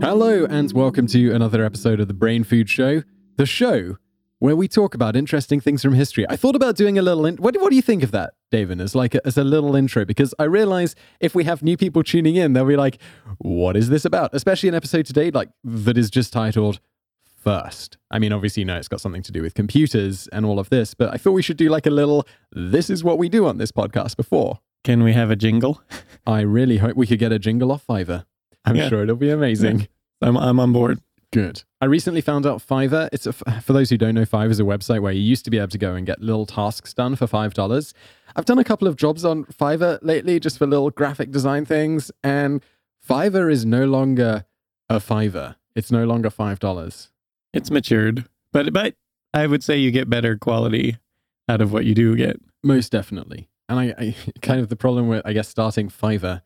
Hello, and welcome to another episode of the Brain Food Show, the show where we talk about interesting things from history. I thought about doing a little. In- what, what do you think of that, David? As like a, as a little intro, because I realize if we have new people tuning in, they'll be like, "What is this about?" Especially an episode today, like that is just titled first. I mean, obviously, you know, it's got something to do with computers and all of this, but I thought we should do like a little. This is what we do on this podcast before. Can we have a jingle? I really hope we could get a jingle off Fiverr. I'm Yeah. sure it'll be amazing. I'm I'm on board. Good. I recently found out Fiverr. It's a, for those who don't know, Fiverr is a website where you used to be able to go and get little tasks done for five dollars. I've done a couple of jobs on Fiverr lately, just for little graphic design things, and Fiverr is no longer a Fiverr. It's no longer five dollars. It's matured, but but I would say you get better quality out of what you do get. Most definitely. And I, I kind of the problem with I guess starting Fiverr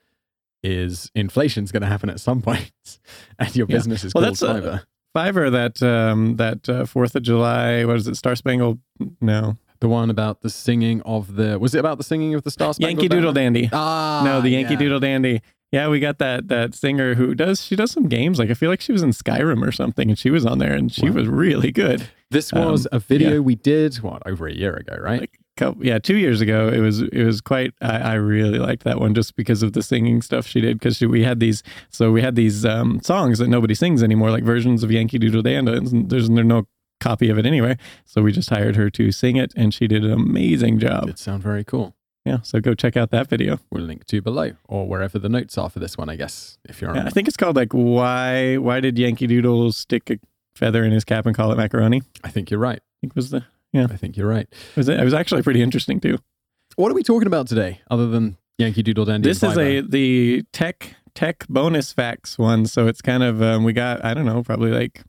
is inflation's going to happen at some point, and your Yeah. business is Well, called that's, uh, Fiverr. Fiverr that um that uh, Fourth of July. What is it? Star Spangled? No, the one about the singing of the was it about the singing of the Star Spangled Yankee Doodle Banner? Dandy. Ah, no, the Yankee yeah. Doodle Dandy. Yeah, we got that that singer who does she does some games. Like I feel like she was in Skyrim or something, and she was on there, and she Wow. was really good. This was Um, a video yeah. we did what over a year ago, right? Like couple, yeah, two years ago, it was it was quite. I, I really liked that one just because of the singing stuff she did. Because we had these, so we had these um, songs that nobody sings anymore, like versions of Yankee Doodle Dandy. And there's no copy of it anyway, so we just hired her to sing it, and she did an amazing job. It sound very cool. Yeah, so go check out that video. We'll link to below or wherever the notes are for this one, I guess. If you're on, Yeah, I think it's called like why why did Yankee Doodle stick a feather in his cap and call it macaroni? I I think you're right. I think was the I think you're right. it was it was actually pretty interesting too. What are we talking about today, other than Yankee Doodle Dandy? This is a the tech tech bonus facts one, so it's kind of um, we got I don't know probably like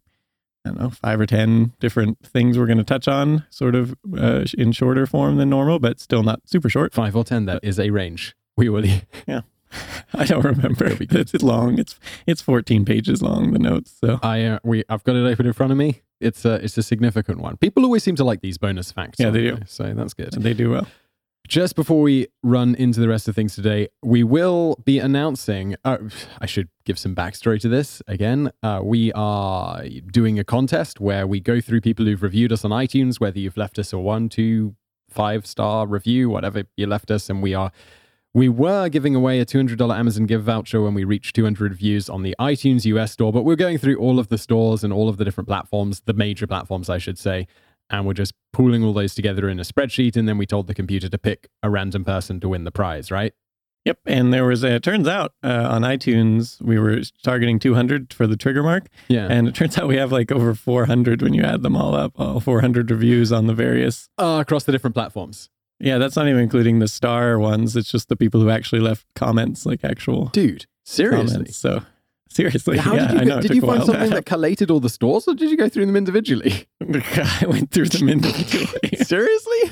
I don't know five or ten different things we're going to touch on, sort of uh, in shorter form than normal, but still not super short. five or ten. That is a range. We will. I don't remember. It'll be good. It's, long. It's it's fourteen pages long. The notes. So I uh, we I've got it open in front of me. It's a it's a significant one. People always seem to like these bonus facts. Yeah, they do. So that's good. they do well. Just before we run into the rest of things today, we will be announcing. Uh, I should give some backstory to this again. Uh, we are doing a contest where we go through people who've reviewed us on iTunes, whether you've left us a one, two, five star review, whatever you left us, and we are. We were giving away a $200 Amazon gift voucher when we reached 200 reviews on the iTunes US store, but we're going through all of the stores and all of the different platforms, the major platforms, I should say, and we're just pooling all those together in a spreadsheet and then we told the computer to pick a random person to win the prize right Yep, and there was a. It turns out uh, on iTunes we were targeting 200 for the trigger mark, yeah and it turns out we have like over 400 when you add them all up, all 400 reviews on the various. uh, across the different platforms Yeah, that's not even including the star ones. It's just the people who actually left comments, like actual dude seriously comments. So seriously, how yeah, did you, I know. did you find something that collated all the stores or did you go through them individually I went through them individually. seriously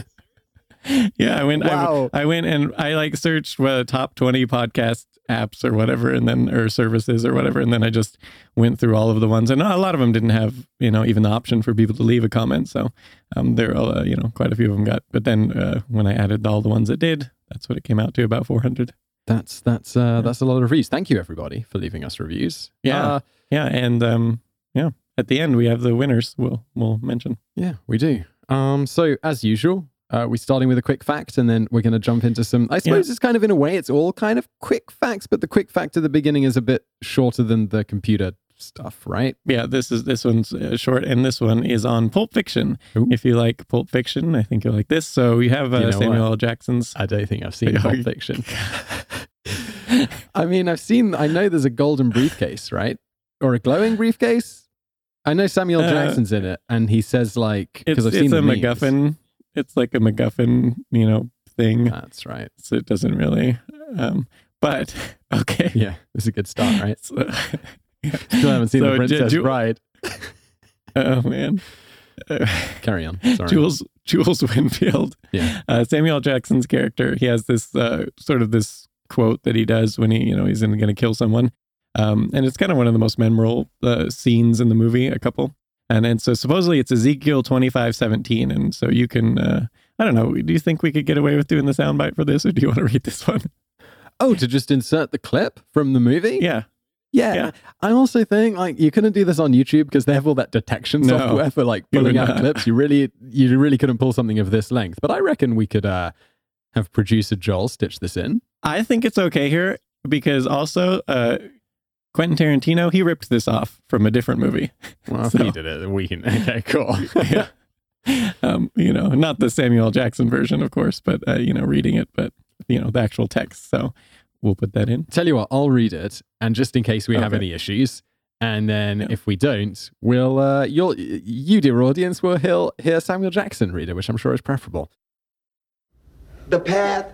yeah, I went. Wow. I, I went and I like searched what top twenty podcast apps or whatever, and then or services or whatever, and then I just went through all of the ones, and a lot of them didn't have you know even the option for people to leave a comment. So um, there, are, uh, you know, quite a few of them got. But then uh, when I added all the ones that did, that's what it came out to about four hundred. that's that's uh that's a lot of reviews thank you everybody for leaving us reviews Yeah. Uh, Yeah, and um, yeah, at the end we have the winners. We'll we'll mention. yeah we do um so as usual uh, we're starting with a quick fact and then we're going to jump into some i suppose it's kind of in a way it's all kind of quick facts but the quick fact at the beginning is a bit shorter than the computer stuff right Yeah, this is this one's uh, short, and this one is on Pulp Fiction. Ooh. If you like Pulp Fiction, I think you'll like this. So we have uh, You know Samuel L. Jackson's. I don't think I've seen Pulp Fiction. I mean, I've seen. I know there's a golden briefcase, right, or a glowing briefcase. I know Samuel Uh, Jackson's in it, and he says like It's, because I've it's seen a the memes. MacGuffin. It's like a MacGuffin, you know, thing. That's right. So it doesn't really. Um, but okay. Yeah, this is a good start, right? So, Still haven't seen So, the Princess Ju- Ju- Bride. oh man. Uh, Carry on. Sorry. Jules Jules Winfield. Yeah. Uh, Samuel Jackson's character. He has this uh, sort of this quote that he does when he you know he's going to kill someone, um, and it's kind of one of the most memorable uh, scenes in the movie. A couple. And and so supposedly it's Ezekiel twenty five seventeen, and so you can uh, I don't know. Do you think we could get away with doing the soundbite for this, or do you want to read this one? Oh, to just insert the clip from the movie? Yeah, Yeah, Yeah. I also think like you couldn't do this on YouTube because they have all that detection No, software for like pulling out not. clips. You really, you really couldn't pull something of this length. But I reckon we could uh, have producer Joel stitch this in. I think it's okay here because also uh, Quentin Tarantino he ripped this off from a different movie. Well, So- he did it. We can. Okay, cool. yeah. Um, you know, not the Samuel Jackson version, of course, but uh, you know, reading it, but you know, the actual text. So we'll put that in. Tell you what, I'll read it, and just in case we have any issues, and then Yeah. if we don't, we'll uh, you'll you dear audience will hear, hear Samuel Jackson read it, which I'm sure is preferable. The path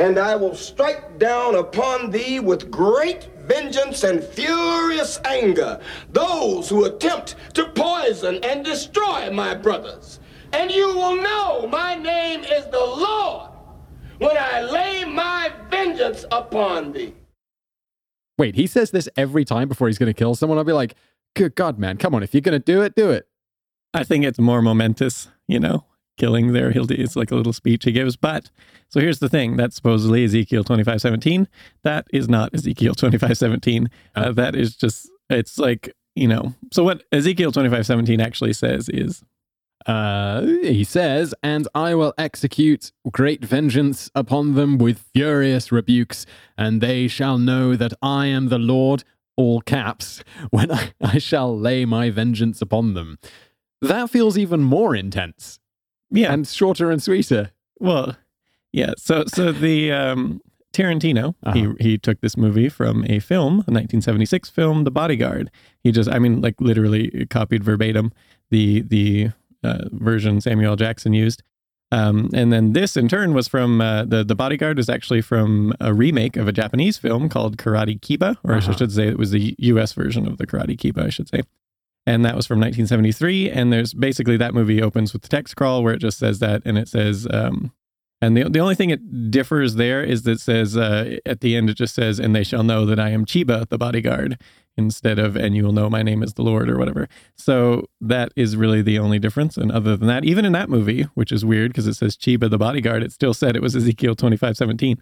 And I will strike down upon thee with great vengeance and furious anger those who attempt to poison and destroy my brothers. And you will know my name is the Lord when I lay my vengeance upon thee. Wait, he says this every time before he's going to kill someone. I'll be like, good God, man, come on. If you're going to do it, do it. I think it's more momentous, you know, killing there. He'll do, it's like a little speech he gives. But so here's the thing that's supposedly Ezekiel 2517. That is not Ezekiel 2517. Uh, that is just, it's like, you know, so what Ezekiel 2517 actually says is, Uh, he says, and I will execute great vengeance upon them with furious rebukes, and they shall know that I am the Lord, all caps, when I, I shall lay my vengeance upon them. That feels even more intense yeah, and shorter and sweeter. Well, yeah. So so the um, Tarantino Uh-huh. he he took this movie from a film, a 1976 film, The Bodyguard. He just I mean like literally copied verbatim the the uh, version Samuel Jackson used. Um, and then this in turn was from uh, the the Bodyguard was actually from a remake of a Japanese film called Karate Kiba, or Uh-huh. I should say it was the U.S. version of the Karate Kiba, I should say and that was from 1973 and there's basically that movie opens with the text crawl where it just says that and it says um and the, the only thing it differs there is that it says uh, at the end it just says and they shall know that i am chiba the bodyguard instead of and you will know my name is the lord or whatever. So that is really the only difference. And other than that even in that movie which is weird because it says chiba the bodyguard it still said it was ezekiel 2517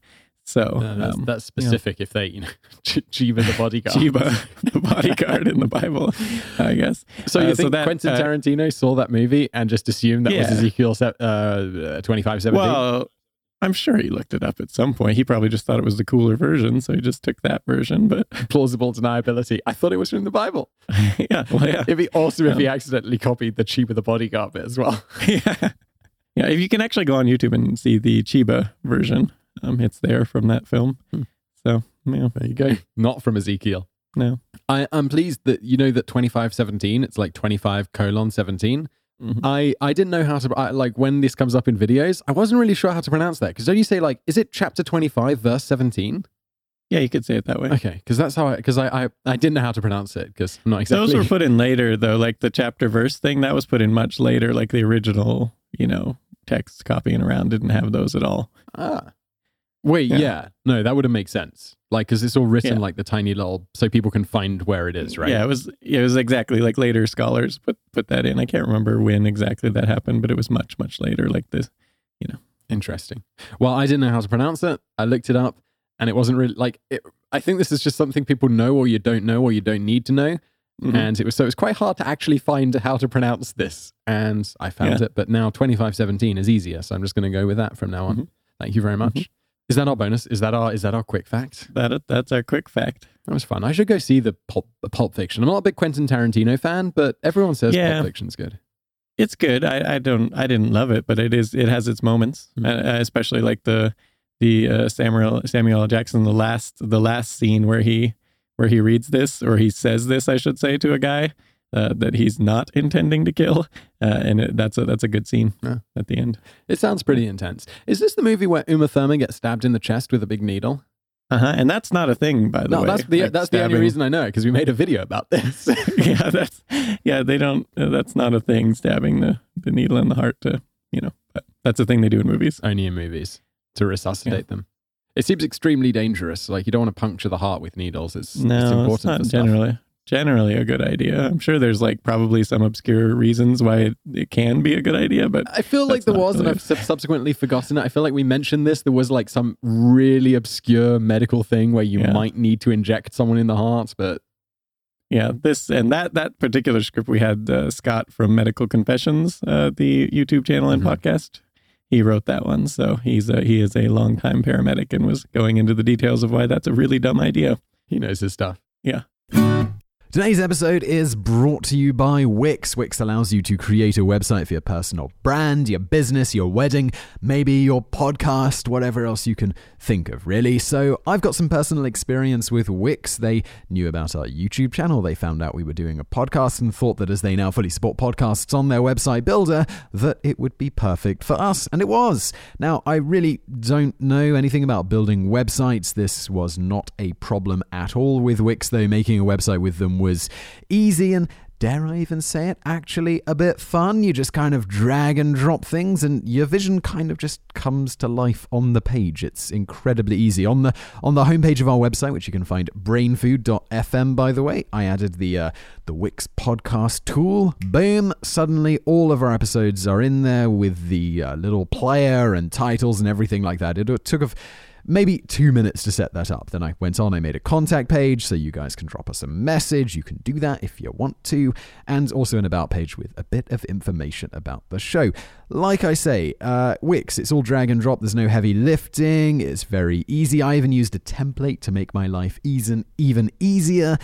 so Uh, that's, um, that's specific if they, you know, Chiba the bodyguard. chiba the bodyguard in the bible i guess So you Uh, think that, Quentin uh, Tarantino saw that movie and just assumed that was Ezekiel uh, 2517? Well, I'm sure he looked it up at some point. He probably just thought it was the cooler version, so he just took that version. But Plausible deniability. I thought it was from the Bible. yeah, well, yeah, It'd be awesome if he accidentally copied the Chiba the bodyguard bit as well. yeah, yeah. If you can actually go on YouTube and see the Chiba version, um, it's there from that film. Hmm. So yeah, There you go. Not from Ezekiel. no, I, I'm pleased that you know that 2517, it's like 25 colon 17. Mhm. I, I didn't know how to, I, like, when this comes up in videos, I wasn't really sure how to pronounce that. Because don't you say, like, is it chapter 25, verse 17? yeah, you could say it that way. Okay. Because that's how I, because I, I, I didn't know how to pronounce it. Because I'm not exactly. Those were put in later, though. Like the chapter verse thing, that was put in much later. Like the original, you know, text copying around didn't have those at all. Ah. Wait, yeah. Yeah. No, that would have made sense. Like, because it's all written Yeah. like the tiny little, so people can find where it is, right? Yeah, it was it was exactly like later scholars put put that in. I can't remember when exactly that happened, but it was much much later. Like this, you know. Interesting. Well, I didn't know how to pronounce it. I looked it up and it wasn't really like, it, I think this is just something people know or you don't know or you don't need to know. Mhm. And it was, so it was quite hard to actually find how to pronounce this. And I found Yeah. it, but now 2517 is easier. So I'm just going to go with that from now on. Mhm. Thank you very much. Mhm. Is that our bonus? Is that our, is that our quick fact? that that's our quick fact. That was fun. I should go see the Pulp, the Pulp Fiction. I'm not a big Quentin Tarantino fan, but everyone says Yeah. Pulp Fiction's good. It's good. I, I don't I didn't love it, but it is it has its moments, Mhm. uh, especially like the the uh, Samuel Samuel Jackson the last the last scene where he where he reads this or he says this I should say to a guy uh, that he's not intending to kill, uh, and it, that's a that's a good scene Yeah. at the end. It sounds pretty intense. Is this the movie where Uma Thurman gets stabbed in the chest with a big needle? Uh huh. And that's not a thing, by the No, way. No, that's the like that's the only reason I know because we made a video about this. yeah, that's yeah. They don't. Uh, that's not a thing. Stabbing the the needle in the heart to you know. But That's a thing they do in movies. Only in movies to resuscitate them. It seems extremely dangerous. Like you don't want to puncture the heart with needles. It's, it's No, important it's not for stuff. Generally a good idea. I'm sure there's like probably some obscure reasons why it, it can be a good idea, but I feel like there was, and I've subsequently forgotten it. I feel like we mentioned this. There was like some really obscure medical thing where you Yeah. might need to inject someone in the heart, but yeah, this and that that particular script we had uh, Scott from Medical Confessions, uh, the YouTube channel and Mhm. podcast. He wrote that one, so he's a, he is a longtime paramedic and was going into the details of why that's a really dumb idea. he knows his stuff. Yeah. Today's episode is brought to you by Wix. Wix allows you to create a website for your personal brand, your business, your wedding, maybe your podcast, whatever else you can think of, really. So, I've got some personal experience with Wix. They knew about our YouTube channel. They found out we were doing a podcast and thought that as they now fully support podcasts on their website builder, that it would be perfect for us. And it was. Now, I really don't know anything about building websites. This was not a problem at all with Wix, though. Making a website with them was easy and dare I even say it, actually a bit fun. You just kind of drag and drop things and your vision kind of just comes to life on the page. It's incredibly easy. On the on the homepage of our website, which you can find brainfood.fm by the way, I added the uh, the Wix podcast tool. Boom, suddenly all of our episodes are in there with the uh, little player and titles and everything like that. It took a maybe two minutes to set that up. Then I went on, I made a contact page so you guys can drop us a message. You can do that if you want to, and also an about page with a bit of information about the show. Like I say, uh, Wix, it's all drag and drop. There's no heavy lifting. It's very easy. I even used a template to make my life even even easier.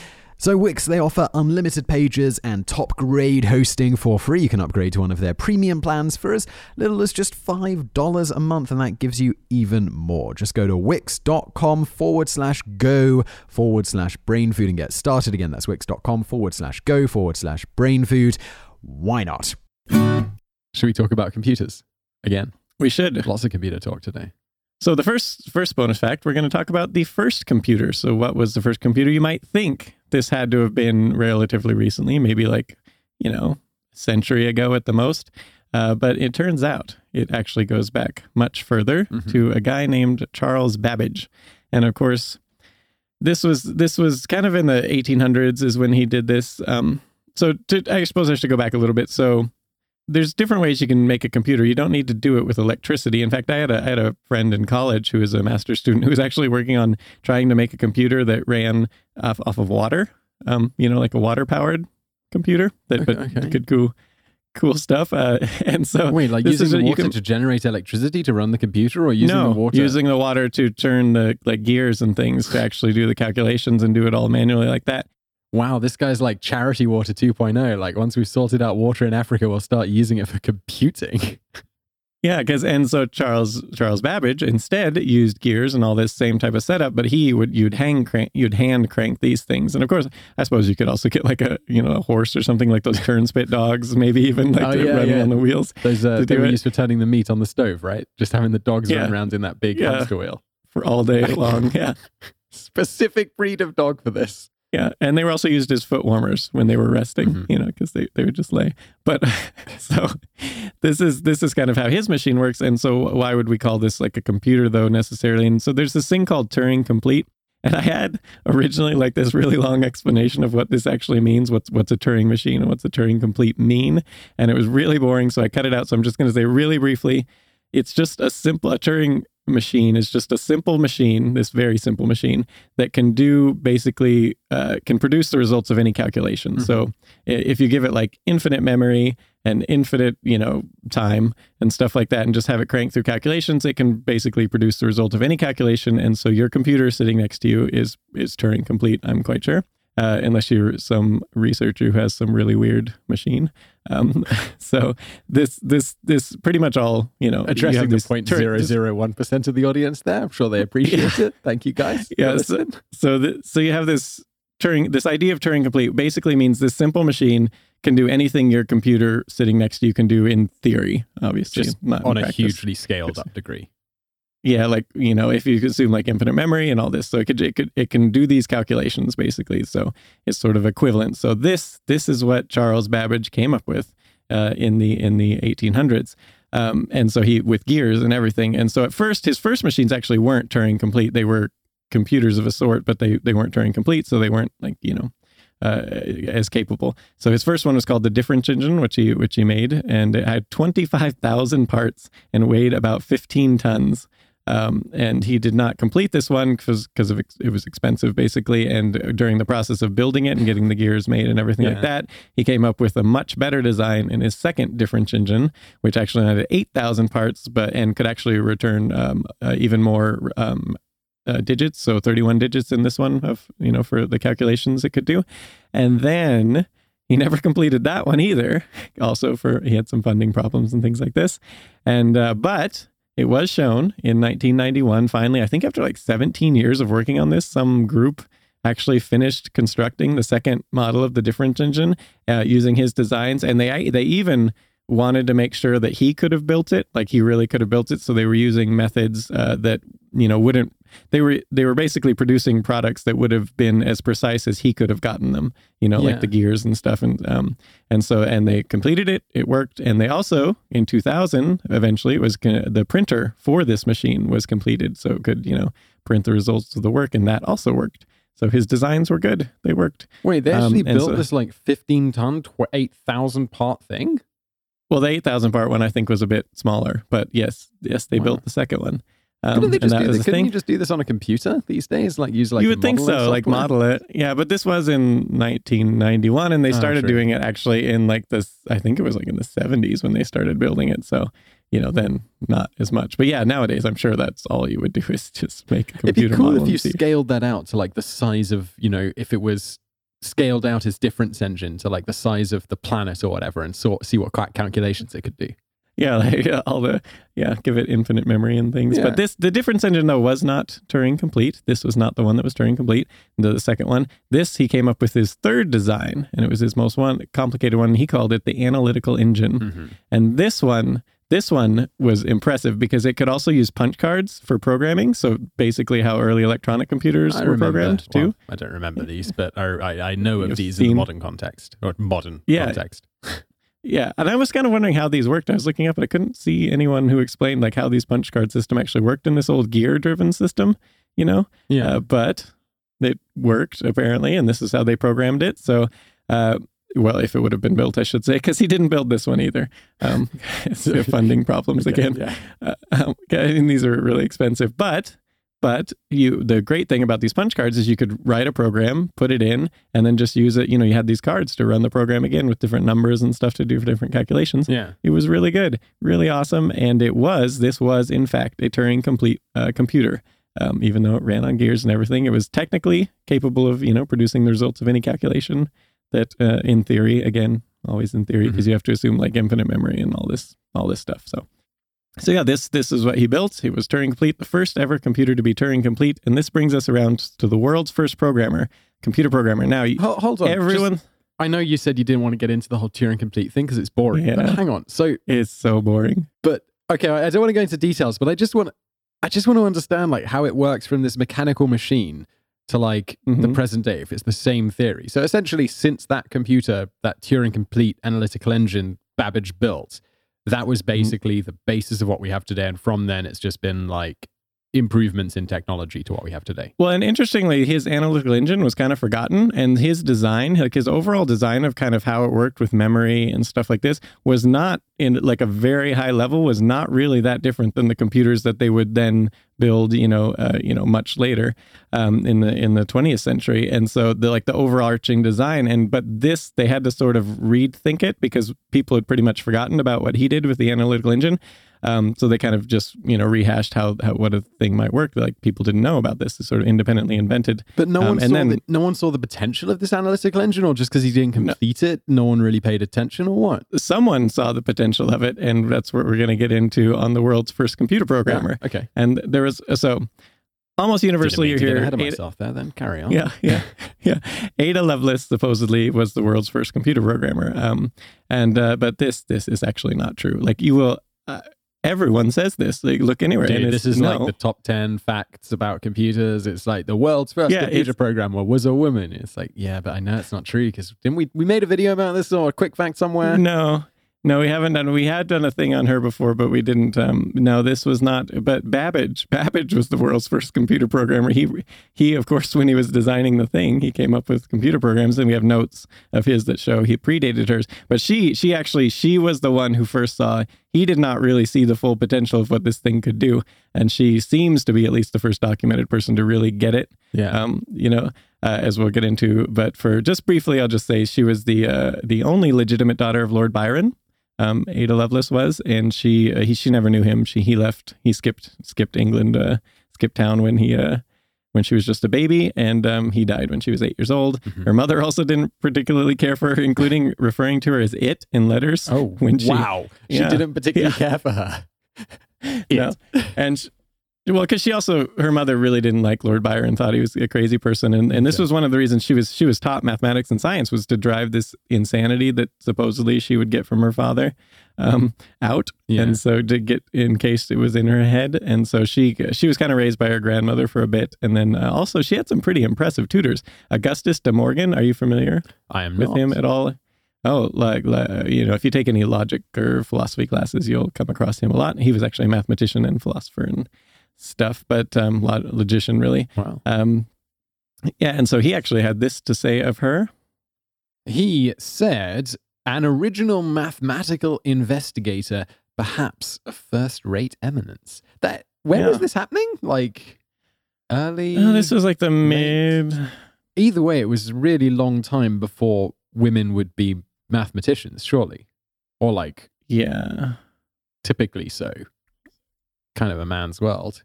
So Wix, they offer unlimited pages and top grade hosting for free. You can upgrade to one of their premium plans for as little as just $5 a month, and that gives you even more. Just go to wix.com forward slash go forward slash brain food and get started. Again, that's wix.com forward slash go forward slash brain food. Why not? Should we talk about computers again? We should. Lots of computer talk today. So the first first bonus fact, we're going to talk about the first computer. So what was the first computer? You might think this had to have been relatively recently, maybe like you know, a century ago at the most. Uh, but it turns out it actually goes back much further Mhm. to a guy named Charles Babbage, and of course, this was this was kind of in the 1800s is when he did this. Um, so to, I suppose I should go back a little bit. So there's different ways you can make a computer. You don't need to do it with electricity. In fact, I had a I had a friend in college who was a master's student who was actually working on trying to make a computer that ran off, off of water. Um, you know, like a water powered computer that but Okay, okay. could do cool stuff. Uh, and so Wait, like using the water can- to generate electricity to run the computer, or using no, the water? using the water to turn the like gears and things to actually do the calculations and do it all manually like that. Wow, this guy's like charity water 2.0. Like once we've sorted out water in Africa, we'll start using it for computing. Yeah, because and so Charles Charles Babbage instead used gears and all this same type of setup, but he would you'd hang crank you'd hand crank these things, and of course, I suppose you could also get like a you know a horse or something like those turn spit dogs, maybe even like Oh, to yeah, running yeah. on the wheels Those uh, they were it. used for turning the meat on the stove, right? Just having the dogs Yeah. run around in that big hamster wheel. for all day long. Yeah, Specific breed of dog for this. Yeah, and they were also used as foot warmers when they were resting, Mhm. you know, because they they would just lay. But so this is this is kind of how his machine works, and so why would we call this like a computer though necessarily? And so there's this thing called Turing complete. And I had originally like this really long explanation of what this actually means. What's what's a Turing machine and what's a Turing complete mean? And it was really boring, so I cut it out. So I'm just going to say really briefly, it's just a simple a Turing machine is just a simple machine, this very simple machine that can do basically uh, can produce the results of any calculation. So if you give it like infinite memory and infinite, you know, time and stuff like that, and just have it crank through calculations, it can basically produce the result of any calculation. And so your computer sitting next to you is is Turing complete. I'm quite sure. Uh, unless you're some researcher who has some really weird machine, um, so this this this pretty much all you know addressing have the this point Turing- zero zero one percent of the audience there. I'm sure they appreciate it. Thank you guys. Yeah, so, so, the, so you have this Turing, this idea of Turing complete basically means this simple machine can do anything your computer sitting next to you can do in theory, obviously, just on a practice. hugely scaled up degree. Yeah, like you know, if you assume like infinite memory and all this, so it could it could it can do these calculations basically. So it's sort of equivalent. So this this is what Charles Babbage came up with uh, in the in the 1800s. Um, and so he with gears and everything. And so at first, his first machines actually weren't Turing complete. They were computers of a sort, but they they weren't Turing complete, so they weren't like you know uh, as capable. So his first one was called the Difference Engine, which he which he made, and it had twenty five thousand parts and weighed about fifteen tons. Um, and he did not complete this one because because of ex- it was expensive basically. And during the process of building it and getting the gears made and everything like that, he came up with a much better design in his second difference engine, which actually had eight thousand parts, but and could actually return um, uh, even more um, uh, digits. So thirty one digits in this one of you know for the calculations it could do, and then. He never completed that one either. Also, for he had some funding problems and things like this, and uh, but it was shown in 1991. Finally, I think after like 17 years of working on this, some group actually finished constructing the second model of the difference engine uh, using his designs, and they they even wanted to make sure that he could have built it, like he really could have built it. So they were using methods uh, that you know wouldn't. They were they were basically producing products that would have been as precise as he could have gotten them. You know, Yeah. like the gears and stuff, and um and so and they completed it. It worked, and they also in 2000 eventually it was the printer for this machine was completed, so it could you know print the results of the work, and that also worked. So his designs were good; they worked. Wait, they Um, actually and built so- this like 15 ton, tw- 8,000 part thing? Well, the 8,000 part one I think was a bit smaller, but yes, yes, they Wow. built the second one. Um, Couldn't they just do this? Couldn't you just do this on a computer these days? Like use like you would think so, modeling like model it. Yeah, but this was in 1991, and they Oh, started true. doing it actually in like this. I think it was like in the 70s when they started building it. So, you know, then not as much. But yeah, nowadays I'm sure that's all you would do is just make a computer. It'd be cool if you see. scaled that out to like the size of, you know, if it was scaled out as difference engine to like the size of the planet or whatever and saw, see what calculations it could do. Yeah, like yeah, all the yeah, give it infinite memory and things. Yeah. But this the difference engine though was not Turing complete. This was not the one that was Turing complete. The, the second one. This he came up with his third design, and it was his most one complicated one. He called it the analytical engine. Mm-hmm. And this one, this one was impressive because it could also use punch cards for programming. So basically, how early electronic computers I were programmed too. I don't remember these, but I, I, I know of You've these in the modern context or modern Yeah. context. Yeah, and I was kind of wondering how these worked. I was looking up, and I couldn't see anyone who explained like how these punch card system actually worked in this old gear-driven system. You know, Yeah. uh, but it worked apparently, and this is how they programmed it. So, uh, well, if it would have been built, I should say, because he didn't build this one either. Um, funding problems Okay, again. yeah. Uh, um, and these are really expensive, but but you the great thing about these punch cards is you could write a program, put it in, and then just use it. You know, you had these cards to run the program again with different numbers and stuff to do for different calculations. Yeah. It was really good, really awesome, and it was this was in fact a Turing complete uh, computer. Um, even though it ran on gears and everything, it was technically capable of you know producing the results of any calculation. That uh, in theory, again, always in theory, because you have to assume like infinite memory and all this all this stuff. So. So yeah, this this is what he built. It was Turing complete, the first ever computer to be Turing complete, and this brings us around to the world's first programmer, computer programmer. Now, Hold, hold on. just- everyone, I know you said you didn't want to get into the whole Turing complete thing because it's boring. But Yeah. hang on. So, it's so boring. but okay, I don't want to go into details, but I just want, I just want to understand like how it works from this mechanical machine to like the Mhm. present day. If it's the same theory, so essentially, since that computer, that Turing complete analytical engine Babbage built, that was mm-hmm. basically the basis of what we have today, and from then it's just been like improvements in technology to what we have today. Well, and interestingly, his analytical engine was kind of forgotten, and his design, like his overall design of kind of how it worked with memory and stuff like this, was not in like a very high level. Was not really that different than the computers that they would then build, you know, uh, you know, much later um, in the in the 20th century. And so the like the overarching design, and but this they had to sort of rethink it because people had pretty much forgotten about what he did with the analytical engine. Um, so they kind of just you know rehashed how, how what a thing might work. Like people didn't know about this. It's sort of independently invented. But no Um, one and saw then- the, no one saw the potential of this analytical engine, or just because he didn't complete it, no one really paid attention, or what? Someone saw the potential of it, and that's what we're going to get into on the world's first computer programmer. Yeah, okay. And there was so almost universally you hear ahead of Ada- myself there. Then carry on. Yeah, yeah, yeah. Ada Lovelace supposedly was the world's first computer programmer. Um, and uh, but this this is actually not true. Like you will, uh, everyone says this. Like look anywhere. Dude, and this is no. like the top 10 facts about computers. It's like the world's first Yeah, computer programmer was a woman. It's like, yeah, but I know it's not true because didn't we, we made a video about this or a quick fact somewhere? No, No, we haven't done. We had done a thing on her before, but we didn't. Um, no, this was not. But Babbage, Babbage was the world's first computer programmer. He, he, of course, when he was designing the thing, he came up with computer programs, and we have notes of his that show he predated hers. But she, she actually, she was the one who first saw. He did not really see the full potential of what this thing could do, and she seems to be at least the first documented person to really get it. Yeah. Um, you know, uh, as we'll get into. But for just briefly, I'll just say she was the uh, the only legitimate daughter of Lord Byron um, Ada Lovelace was, and she uh, he she never knew him. She he left. He skipped skipped England, uh, skipped town when he uh, when she was just a baby, and um, he died when she was eight years old. Mm-hmm. Her mother also didn't particularly care for her, including referring to her as "it" in letters. Oh, when she, wow. She Yeah. didn't particularly Yeah. care for her. No. and well, because she also her mother really didn't like Lord Byron, thought he was a crazy person, and and this Okay. was one of the reasons she was she was taught mathematics and science was to drive this insanity that supposedly she would get from her father um, out, Yeah. and so to get in case it was in her head, and so she she was kind of raised by her grandmother for a bit, and then uh, also she had some pretty impressive tutors. Augustus de Morgan, are you familiar? I am with not. him at all? Oh, like, like, you know, if you take any logic or philosophy classes, you'll come across him a lot. He was actually a mathematician and philosopher and stuff, but um, log- logician really. Wow. Um, yeah, and so he actually had this to say of her. He said, an original mathematical investigator, perhaps a first rate eminence. That when was this happening? Like early Oh, this was like the mid. either way, it was a really long time before women would be mathematicians, surely. Or like Yeah, typically so. Kind of a man's world.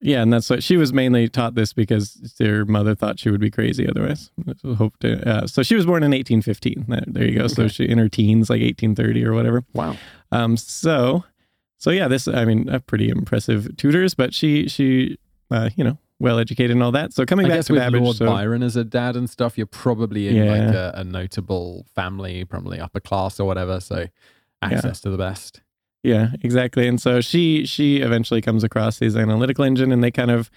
yeah, and that's what she was mainly taught this because their mother thought she would be crazy otherwise. So, hope to, uh, so she was born in 1815. There, there you go. So Okay. she in her teens, like 1830 or whatever. Wow. Um, so, so yeah, this, I mean, uh, pretty impressive tutors, but she, she, uh, you know, well educated and all that. So coming I back to with Babbage, Lord so, Byron as a dad and stuff, you're probably in like a, a notable family, probably upper class or whatever. So access to the best. Yeah, exactly. And so she, she eventually comes across his analytical engine and they kind of,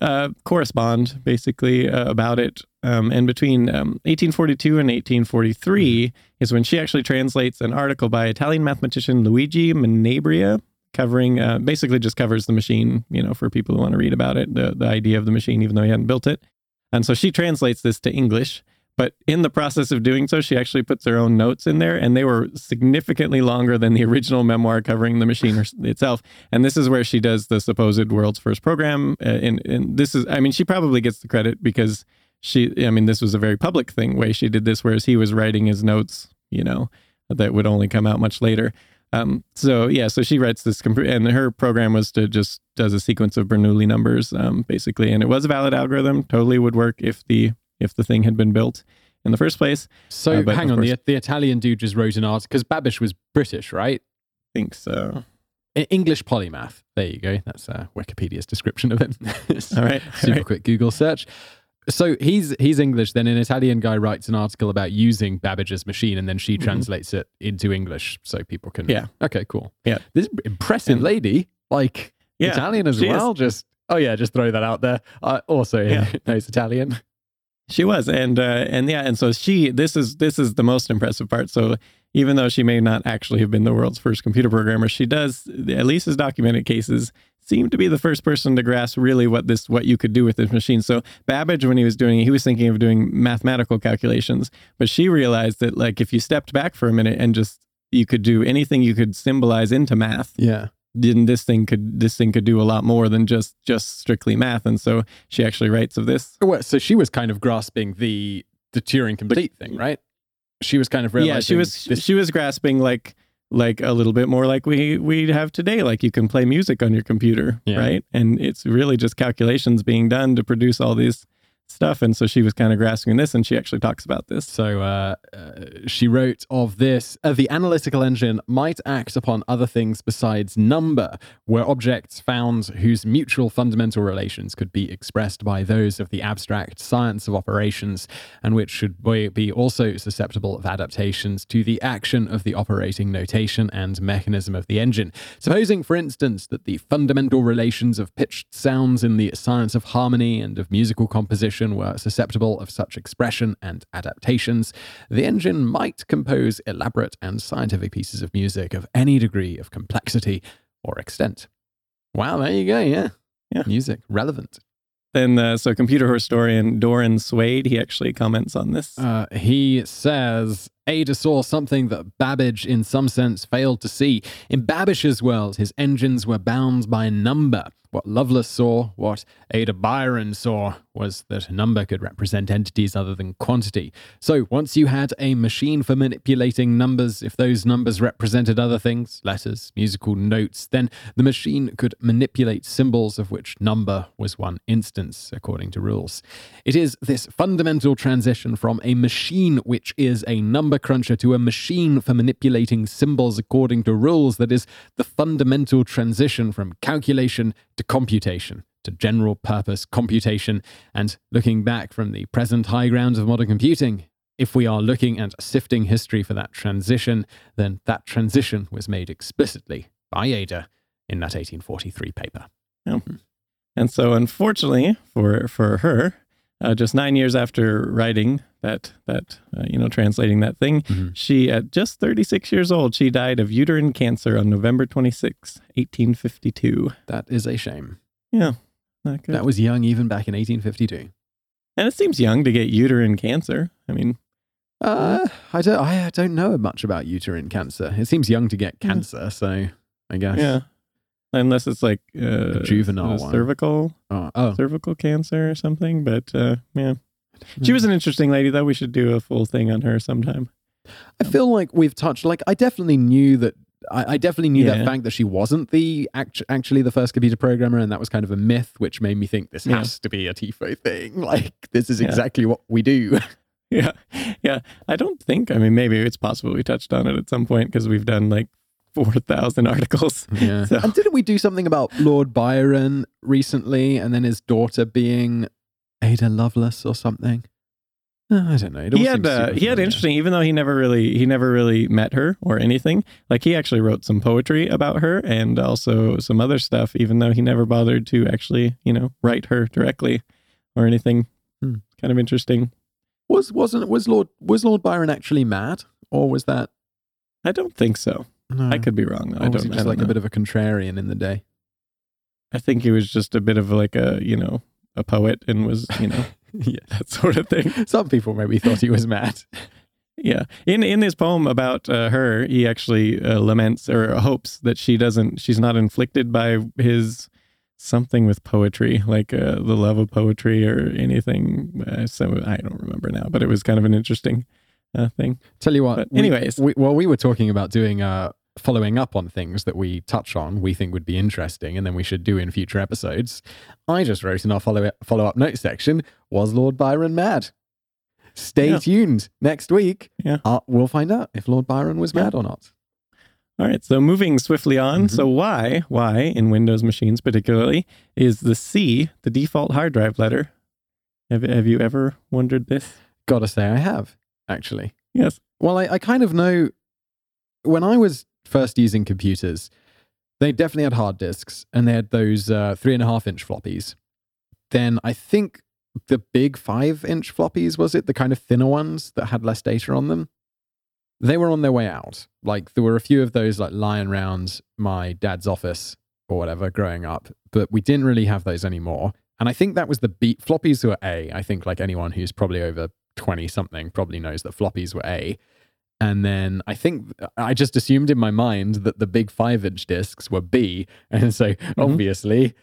uh, correspond basically uh, about it. Um, and between um, 1842 and 1843 is when she actually translates an article by Italian mathematician Luigi Menabrea, covering uh, basically just covers the machine, you know, for people who want to read about it, the, the idea of the machine, even though he hadn't built it. And so she translates this to English. But in the process of doing so, she actually puts her own notes in there, and they were significantly longer than the original memoir covering the machine itself. And this is where she does the supposed world's first program. Uh, and, and this is, I mean, she probably gets the credit because she, I mean, this was a very public thing way she did this, whereas he was writing his notes, you know, that would only come out much later. Um, so yeah, so she writes this, comp- and her program was to just does a sequence of Bernoulli numbers, um, basically, and it was a valid algorithm. Totally would work if the if the thing had been built in the first place. So Uh, hang on, the, course- the Italian dude just wrote an article because Babbage was British, right? I think so. English polymath. There you go. That's uh, Wikipedia's description of him. All right, all Super right. quick Google search. So he's he's English. Then an Italian guy writes an article about using Babbage's machine, and then she translates it into English so people can. Mm-hmm. Yeah. Okay. Cool. Yeah. This impressive And- lady, like Yeah, Italian as she is. well. Just oh yeah, just throw that out there. Uh, also Yeah. knows Italian. She was, and uh, and yeah, and so she. This is this is the most impressive part. So even though she may not actually have been the world's first computer programmer, she does, at least as documented cases, seem to be the first person to grasp really what this what you could do with this machine. So Babbage, when he was doing it, he was thinking of doing mathematical calculations, but she realized that like if you stepped back for a minute and just you could do anything you could symbolize into math, Yeah. Then this thing could this thing could do a lot more than just just strictly math. And so she actually writes of this. Well, so she was kind of grasping the the Turing complete thing, right? She was kind of realizing yeah she was this she was grasping like like a little bit more like we we have today like you can play music on your computer Yeah. right and it's really just calculations being done to produce all these stuff and so she was kind of grasping this and she actually talks about this So uh, uh, she wrote of this uh, the analytical engine might act upon other things besides number, were objects found whose mutual fundamental relations could be expressed by those of the abstract science of operations, and which should be also susceptible of adaptations to the action of the operating notation and mechanism of the engine. Supposing, for instance, that the fundamental relations of pitched sounds in the science of harmony and of musical composition motion were susceptible of such expression and adaptations, the engine might compose elaborate and scientific pieces of music of any degree of complexity or extent. Wow, there you go, yeah. Yeah. Music, relevant. Then, uh, so computer historian Doron Swade, he actually comments on this. Uh, he says Ada saw something that Babbage, in some sense, failed to see. In Babbage's world, his engines were bound by number. What Lovelace saw, what Ada Byron saw, was that number could represent entities other than quantity. So once you had a machine for manipulating numbers, if those numbers represented other things, letters, musical notes, then the machine could manipulate symbols of which number was one instance, according to rules. It is this fundamental transition from a machine which is a number cruncher to a machine for manipulating symbols according to rules that is the fundamental transition from calculation to computation to general purpose computation. And looking back from the present high grounds of modern computing, if we are looking at sifting history for that transition, then that transition was made explicitly by Ada in that 1843 paper. And so, unfortunately for for her, uh, just nine years after writing that that uh, you know translating that thing, Mhm. she at just 36 years old, she died of uterine cancer on November 26, 1852. That is a shame. Yeah, not good. That was young even back in 1852. and it seems young to get uterine cancer. I mean, Uh, I don't. I don't know much about uterine cancer. It seems young to get Yeah. cancer, so I guess. yeah, unless it's like uh, juvenile uh, one. cervical Oh, oh. cervical cancer or something. But uh, yeah, she was an interesting lady. though. we should do a full thing on her sometime. I feel like we've touched. Like, I definitely knew that. I, I definitely knew that Yeah. fact that she wasn't the act, actually the first computer programmer, and that was kind of a myth, which made me think this Yeah. has to be a TIFO thing. Like, this is Yeah. exactly what we do. Yeah, yeah. I don't think. I mean, maybe it's possible we touched on it at some point because we've done like four thousand articles. Yeah. So- And didn't we do something about Lord Byron recently, and then his daughter being Ada Lovelace or something? Uh, I don't know. It he had uh, he had interesting, even though he never really he never really met her or anything. Like he actually wrote some poetry about her and also some other stuff, even though he never bothered to actually you know write her directly or anything. Hmm. Kind of interesting. Was wasn't was Lord was Lord Byron actually mad, or was that? I don't think so. No. I could be wrong. though. Or I was don't, he I just don't like know. a bit of a contrarian in the day? I think he was just a bit of like a you know a poet and was you know yeah. that sort of thing. Some people maybe thought he was mad. Yeah. In in his poem about uh, her, he actually uh, laments or hopes that she doesn't she's not inflicted by his something with poetry, like uh, the love of poetry or anything. Uh, so I don't remember now, but it was kind of an interesting uh, thing. Tell you what. But anyways. we, well, we were talking about doing uh following up on things that we touch on, we think would be interesting, and then we should do in future episodes. I just wrote in our follow follow up note section: Was Lord Byron mad? Stay Yeah. tuned next week. Yeah. Uh, we'll find out if Lord Byron was Yeah. mad or not. All right, so moving swiftly on. Mhm. So why why in Windows machines particularly is the C the default hard drive letter? Have have you ever wondered this? Gotta say, I have actually. Yes. Well, I, I kind of know when I was first using computers, they definitely had hard disks and they had those uh, three and a half inch floppies. Then I think the big five inch floppies, was it? The kind of thinner ones that had less data on them? They were on their way out. Like there were a few of those like lying around my dad's office or whatever growing up, but we didn't really have those anymore. And I think that was the beat floppies were A. I think like anyone who's probably over 20 something probably knows that floppies were A. And then I think I just assumed in my mind that the big five inch discs were B. And so Mm-hmm. obviously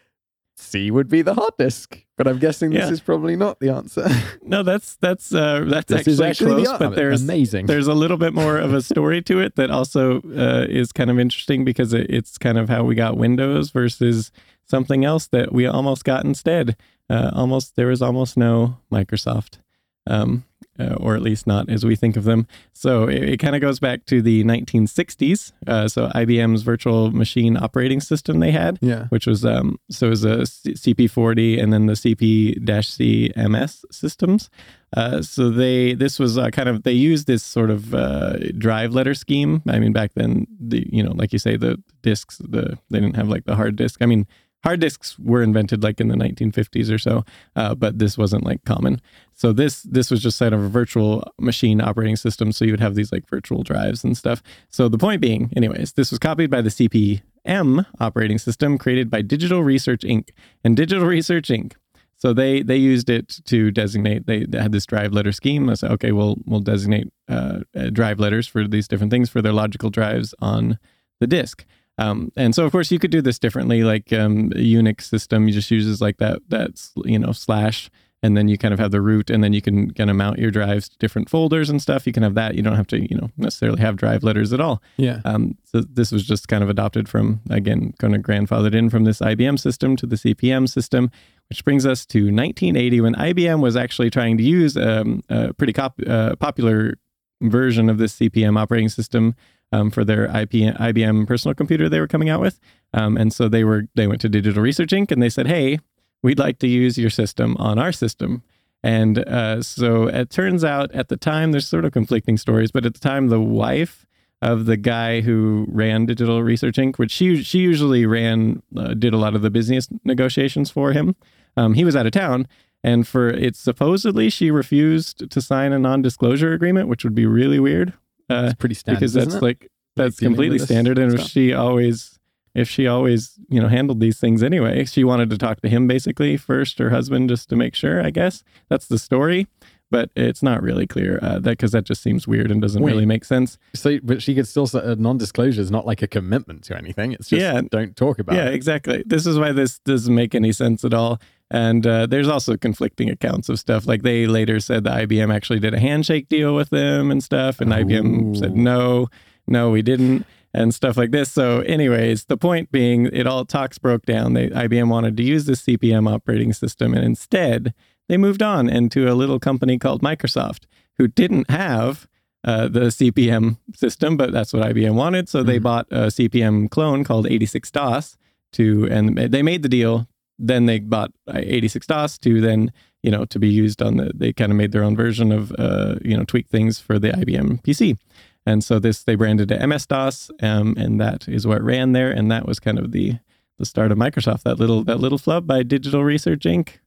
C would be the hard disk. But I'm guessing this Yeah. is probably not the answer. No, that's that's uh, that's this actually, actually close, the but there's amazing. there's a little bit more of a story to it that also uh, is kind of interesting because it, it's kind of how we got Windows versus something else that we almost got instead. Uh, almost there was almost no Microsoft, um, uh, or at least not as we think of them. So it, it kind of goes back to the 1960s. Uh, so IBM's virtual machine operating system they had yeah. which was um, so it was a CP40 and then the CP/CMS systems. Uh, so they this was uh, kind of they used this sort of uh, drive letter scheme. I mean, back then the you know like you say the discs the they didn't have like the hard disk. I mean, hard disks were invented like in the 1950s or so, uh, but this wasn't like common. So this this was just kind of a virtual machine operating system. So you would have these like virtual drives and stuff. So the point being, anyways, this was copied by the CP/M operating system created by Digital Research Inc. And Digital Research Inc. So they they used it to designate. They, had this drive letter scheme. I said, okay, we'll we'll designate uh, drive letters for these different things for their logical drives on the disk. Um, and so, of course, you could do this differently. Like um, a Unix system, you just uses like that that's you know slash, and then you kind of have the root, and then you can kind of mount your drives to different folders and stuff. You can have that. You don't have to you know necessarily have drive letters at all. Yeah. Um, so this was just kind of adopted from again, kind of grandfathered in from this IBM system to the CP/M system, which brings us to 1980 when IBM was actually trying to use um, a pretty cop- uh, popular version of this CP/M operating system um, for their IP, IBM personal computer they were coming out with. Um, and so they were they went to Digital Research Inc. and they said, "Hey, we'd like to use your system on our system." And uh, so it turns out at the time, there's sort of conflicting stories, but at the time, the wife of the guy who ran Digital Research Inc., which she she usually ran, uh, did a lot of the business negotiations for him. Um, he was out of town, and for it supposedly she refused to sign a non-disclosure agreement, which would be really weird. Uh, It's pretty standard. because that's like that's completely standard and if she always if she always you know handled these things anyway she wanted to talk to him basically first her husband just to make sure i guess that's the story but it's not really clear uh, that because that just seems weird and doesn't Wait. really make sense So, but she could still say a non-disclosure is not like a commitment to anything. It's just Yeah. don't talk about yeah it. exactly this is why this doesn't make any sense at all and uh, there's also conflicting accounts of stuff like they later said that ibm actually did a handshake deal with them and stuff and ibm said no no we didn't and stuff like this so anyways the point being it all talks broke down they ibm wanted to use the cpm operating system and instead they moved on into a little company called microsoft who didn't have uh, the CP/M system, but that's what IBM wanted. So they Mhm. bought a CP/M clone called 86 DOS to, and they made the deal. Then they bought uh, 86 DOS to then, you know, to be used on the, they kind of made their own version of, uh, you know, tweak things for the IBM PC. And so this, they branded it MS DOS, um, and that is what ran there. And that was kind of the, the start of Microsoft. That little, that little flub by Digital Research Inc.,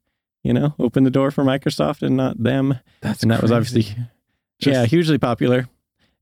you know, opened the door for Microsoft and not them That's and that was obviously Just- yeah hugely popular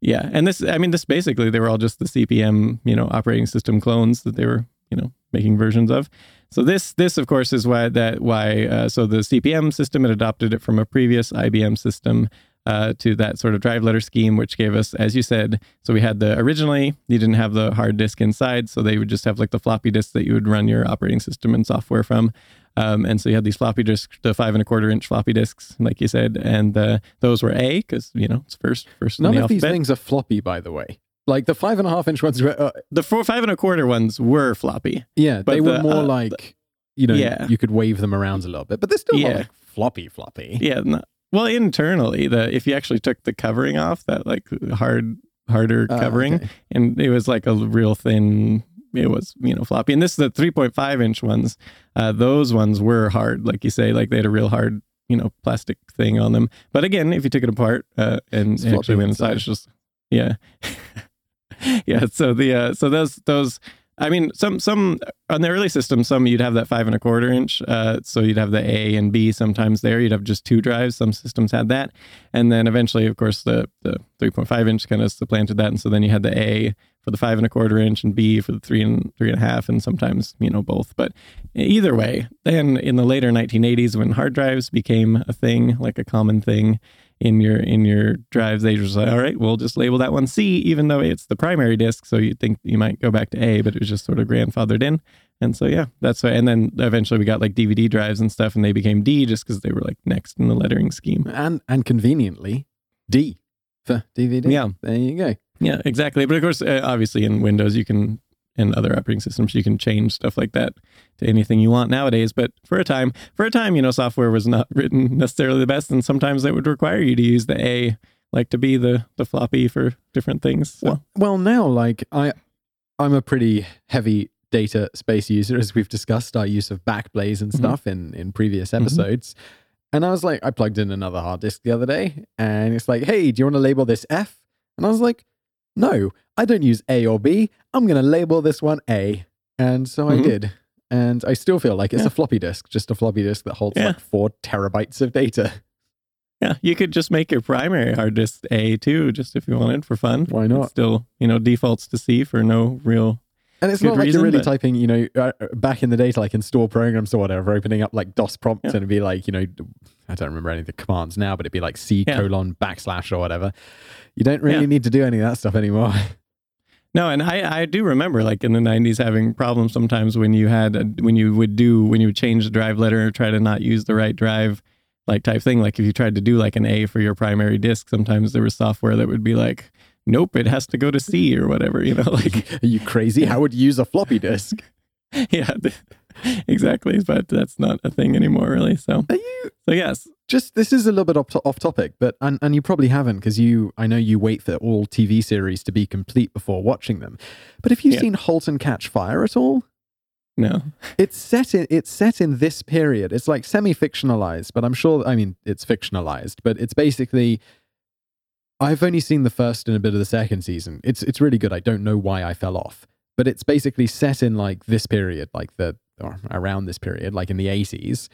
yeah and this i mean this basically they were all just the cpm you know operating system clones that they were you know making versions of so this this of course is why that why uh, so the cpm system had adopted it from a previous ibm system uh, to that sort of drive letter scheme, which gave us, as you said, so we had the originally you didn't have the hard disk inside, so they would just have like the floppy disk that you would run your operating system and software from. Um, and so you had these floppy disks, the five and a quarter inch floppy disks, like you said, and uh, those were A because you know it's first first in None the of these things are floppy, by the way. Like the five and a half inch ones, were, uh, The four five and a quarter ones were floppy. yeah, But they were more uh, like, you know, yeah. you could wave them around a little bit, but they're still Yeah. not like floppy, floppy. Yeah. no- well, internally, the if you actually took the covering off, that like hard harder Uh, covering, okay. and it was like a real thin. It was you know floppy, and this is the three point five inch ones. Uh, those ones were hard, like you say, like they had a real hard you know plastic thing on them. But again, if you took it apart uh, and It's actually went inside, inside. it's just yeah, yeah. So the uh, so those those. I mean, some some on the early system, some you'd have that five and a quarter inch. Uh, so you'd have the A and B sometimes there. You'd have just two drives. Some systems had that, and then eventually, of course, the the three point five inch kind of supplanted that, and so then you had the A for the five and a quarter inch and B for the three and three and a half, and sometimes you know both. But either way, then in the later 1980s, when hard drives became a thing, like a common thing in your in your drives, they just like, all right, we'll just label that one C, even though it's the primary disk. So you think you might go back to A, but it was just sort of grandfathered in. And so yeah, that's why. And then eventually we got like DVD drives and stuff, and they became D just because they were like next in the lettering scheme. And and conveniently, D for DVD. Yeah. there you go. Yeah, exactly. But of course, uh, obviously in Windows, you can, in other operating systems, you can change stuff like that to anything you want nowadays. But for a time, for a time, you know, software was not written necessarily the best, and sometimes that would require you to use the A, like to be the the floppy for different things. So. Well, well, now like I, I'm a pretty heavy data space user, as we've discussed our use of Backblaze and Mhm. stuff in in previous episodes. And I was like, I plugged in another hard disk the other day, and it's like, hey, do you want to label this F? And I was like, no, I don't use A or B. I'm going to label this one A. And so I Mhm. did. and I still feel like it's Yeah. a floppy disk, just a floppy disk that holds Yeah. like four terabytes of data. Yeah, you could just make your primary hard disk A too, just if you wanted for fun. Why not? It still, you know, defaults to C for no real. And it's Good not like reason, you're really but- typing, you know, uh, back in the day to like install programs or whatever, opening up like DOS prompts Yeah. and it'd be like, you know, I don't remember any of the commands now, but it'd be like C Yeah. colon backslash or whatever. You don't really Yeah. need to do any of that stuff anymore. No, and I, I do remember like in the '90s having problems sometimes when you had a, when you would do when you would change the drive letter or try to not use the right drive like type thing. Like if you tried to do like an A for your primary disk, sometimes there was software that would be like, nope, it has to go to C or whatever. You know, like Are you crazy? How would you use a floppy disk? yeah, exactly. But that's not a thing anymore, really. So Are you so yes, just this is a little bit off, off topic, but and, and you probably haven't because you I know you wait for all TV series to be complete before watching them. But have you Yeah. seen *Halt and Catch Fire* at all? no, It's set in it's set in this period. It's like semi-fictionalized, but I'm sure I mean it's fictionalized, but it's basically I've only seen the first and a bit of the second season. It's it's really good. I don't know why I fell off. But it's basically set in like this period, like the or around this period, like in the 80s.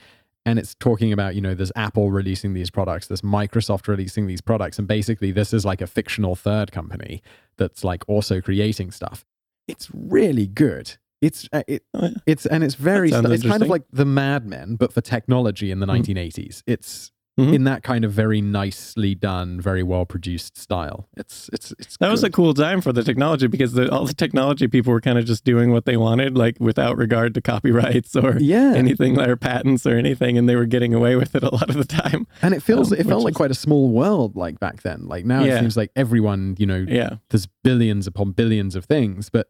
And it's talking about, you know, there's Apple releasing these products, there's Microsoft releasing these products, and basically this is like a fictional third company that's like also creating stuff. It's really good. It's uh, it, Oh, yeah. it's and it's very st- it's kind of like the Mad Men, but for technology in the Mhm. 1980s. It's Mhm. in that kind of very nicely done, very well produced style. It's it's it's That was a cool time for the technology because the, all the technology people were kind of just doing what they wanted, like without regard to copyrights or yeah, anything or patents or anything, and they were getting away with it a lot of the time. and it feels um, it felt like is- quite a small world like back then. Like now it seems like everyone, you know, Yeah, there's billions upon billions of things, but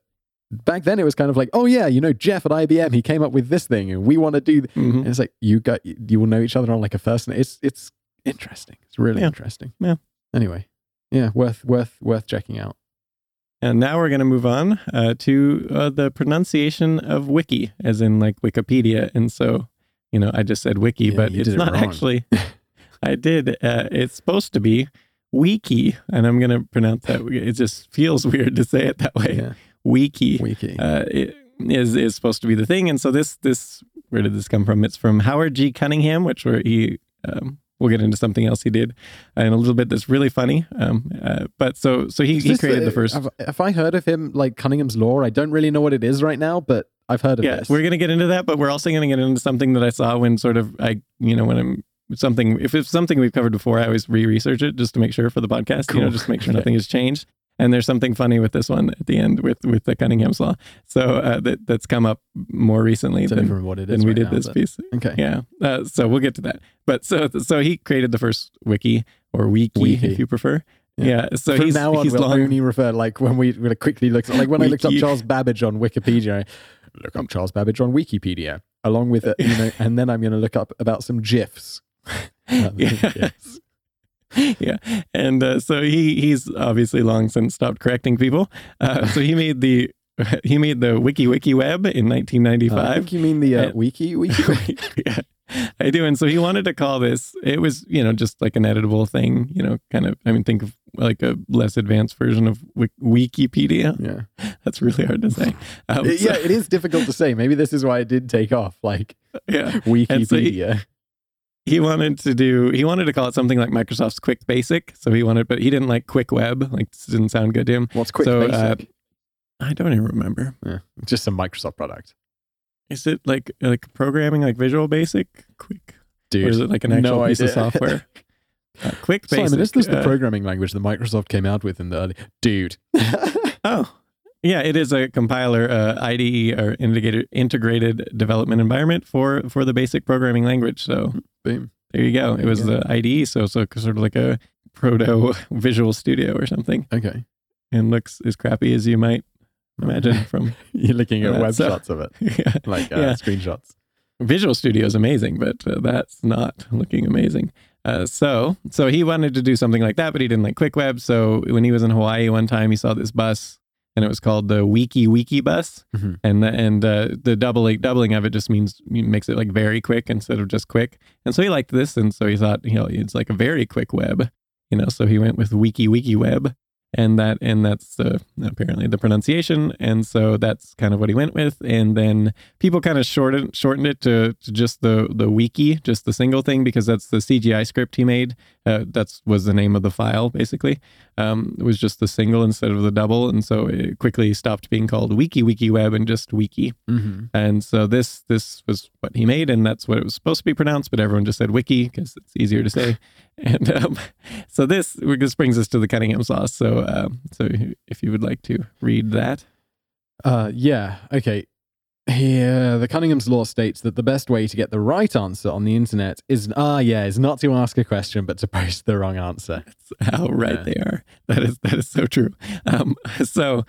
back then it was kind of like, oh yeah, you know, Jeff at IBM, he came up with this thing, and we want to do. th-" Mhm. And it's like you got you will know each other on like a first. na- It's it's interesting. It's really Yeah. interesting. Yeah. Anyway, yeah, worth worth worth checking out. and now we're going to move on uh, to uh, the pronunciation of wiki, as in like Wikipedia. And so, you know, I just said wiki, Yeah, but it's it not wrong. actually. I did. Uh, it's supposed to be wiki, and I'm going to pronounce that. It just feels weird to say it that way. Yeah, Wiki. wiki. uh, is is supposed to be the thing. And so this this where did this come from? It's from Howard G. Cunningham, which where he um, we'll get into something else he did in a little bit. That's really funny. Um, uh, but so so he, he created the first. Have, have I heard of him like Cunningham's Law? I don't really know what it is right now, but I've heard of Yeah, this. we're gonna get into that, but we're also gonna get into something that I saw when sort of I you know when I'm something if it's something we've covered before, I always re-research it just to make sure for the podcast. You know, just to make sure nothing has changed. And there's something funny with this one at the end with with the Cunningham's law. So uh, that that's come up more recently than, what it is. than we right did now, this but- piece. Okay. Yeah. Uh, so we'll get to that. But so so he created the first wiki or wiki, Wiki. if you prefer. Yeah. Yeah. So From he's, now on, he's we'll long. only refer like when we when I quickly looked like when I looked up Charles Babbage on Wikipedia. I, look up Charles Babbage on Wikipedia, along with it, you know, and then I'm going to look up about some gifs. rather than yeah. yeah. And uh, so he he's obviously long since stopped correcting people. Uh, so he made the he made the Wiki Wiki Web in Uh, I 1995. think you mean the uh, wiki wiki. yeah, I do. And so he wanted to call this, it was, you know, just like an editable thing, you know, kind of, I mean, think of like a less advanced version of Wik- Wikipedia. yeah, That's really hard to say. Um, It- so- yeah, it is difficult to say. Maybe this is why it did take off. Like yeah. Wikipedia. He- wanted to do, he wanted to call it something like Microsoft's Quick Basic. So he wanted, but he didn't like Quick Web. Like, this didn't sound good to him. What's quick so, basic? uh, I don't even remember. yeah, just some Microsoft product, Is it like like programming, like Visual Basic, Quick, dude. or is it like an actual no piece of software? Uh, quick Basic. Simon, is this the uh, programming language that Microsoft came out with in the early? Dude. Oh, yeah, it is a compiler, uh, IDE or integrated integrated development environment for for the basic programming language. So Boom. there you go. There it was go. the IDE, so so sort of like a proto Visual Studio or something, Okay. and looks as crappy as you might imagine from. You're looking at Yeah, web so- shots of it, yeah. like uh, Yeah. screenshots. Visual Studio is amazing, but uh, that's not looking amazing. Uh, so, so he wanted to do something like that, but he didn't like Quick Web. So when he was in Hawaii one time, he saw this bus, and it was called the Wiki Wiki bus, Mhm. and the, and uh, the doubling doubling of it just means makes it like very quick instead of just quick. And so he liked this, and so he thought, you know, it's like a very quick web, you know. So he went with Wiki Wiki Web, and that and that's uh, apparently the pronunciation. And so that's kind of what he went with. And then people kind of shortened shortened it to, to just the the wiki just the single thing because that's the cgi script he made. Uh, that's was the name of the file basically. Um, it was just the single instead of the double. And so it quickly stopped being called wiki wiki web and just wiki. Mm-hmm. and so this this was what he made, and that's what it was supposed to be pronounced, but everyone just said wiki because it's easier to say. And um, so this this brings us to the Cunningham's law. So um, so if you would like to read that, Uh, yeah. Okay. Here, the Cunningham's law states that the best way to get the right answer on the internet is ah yeah is not to ask a question but to post the wrong answer. that's how right Yeah. they are. That is that is so true. Um, so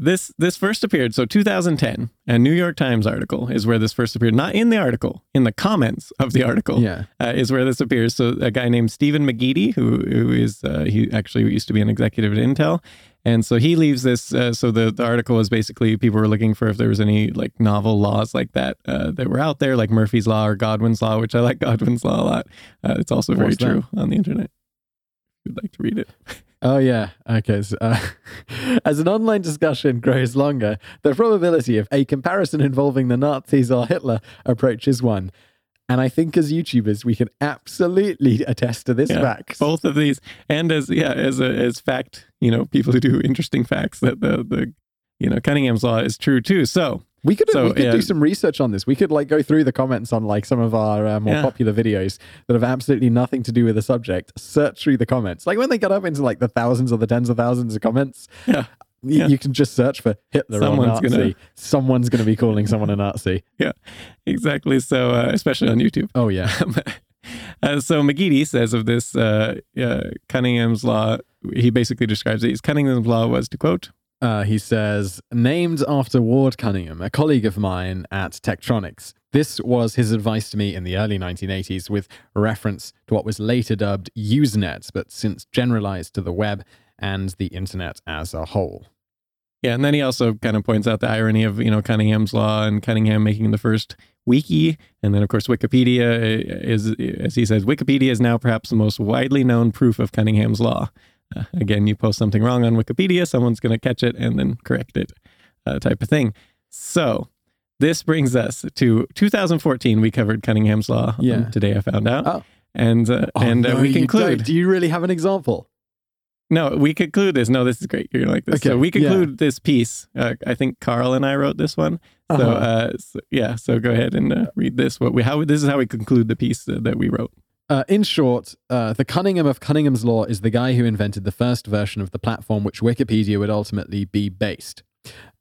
this this first appeared so 2010 a new york times article is where this first appeared not in the article in the comments of the article Yeah. uh, is where this appears. So a guy named Steven McGeady, who who is uh, he actually used to be an executive at Intel, and so he leaves this. Uh, so the the article was basically people were looking for if there was any like novel laws like that uh, that were out there, like Murphy's Law or Godwin's Law, which I like Godwin's Law a lot. Uh, it's also very What's that? true on the internet. If you'd like to read it. Oh yeah. Okay. So, uh, as an online discussion grows longer, the probability of a comparison involving the Nazis or Hitler approaches one. And I think as YouTubers, we can absolutely attest to this Yeah, fact. Both of these, and as yeah, as a as fact, you know, people who do interesting facts that the the you know Cunningham's law is true too. So We could, So, we could yeah. do some research on this. We could like go through the comments on like some of our uh, more Yeah. popular videos that have absolutely nothing to do with the subject. Search through the comments. Like when they get up into like the thousands or the tens of thousands of comments, yeah, y- Yeah. you can just search for Hitler Someone's or Nazi. gonna- Someone's going to be calling someone a Nazi. yeah, exactly. So uh, especially on YouTube. Oh yeah. uh, so McGeady says of this uh, uh, Cunningham's law, he basically describes it. as Cunningham's law was to quote, Uh, he says, named after Ward Cunningham, a colleague of mine at Tektronix. This was his advice to me in the early 1980s with reference to what was later dubbed Usenet, but since generalized to the web and the internet as a whole. Yeah, and then he also kind of points out the irony of you know Cunningham's law and Cunningham making the first wiki, and then of course Wikipedia is, as he says, Wikipedia is now perhaps the most widely known proof of Cunningham's law. Uh, again, you post something wrong on Wikipedia, someone's going to catch it and then correct it, uh, type of thing. So this brings us to 2014. We covered Cunningham's law. um, Yeah. today I found out, Oh. and uh, Oh, and uh, no, we conclude. Do you really have an example? No, we conclude this. No, this is great. You're gonna like this. Okay, so we yeah. conclude this piece. Uh, I think Carl and I wrote this one. So, Uh-huh. uh, so yeah. So go ahead and uh, read this. What we how this is how we conclude the piece uh, that we wrote. Uh, in short, uh, the Cunningham of Cunningham's Law is the guy who invented the first version of the platform which Wikipedia would ultimately be based.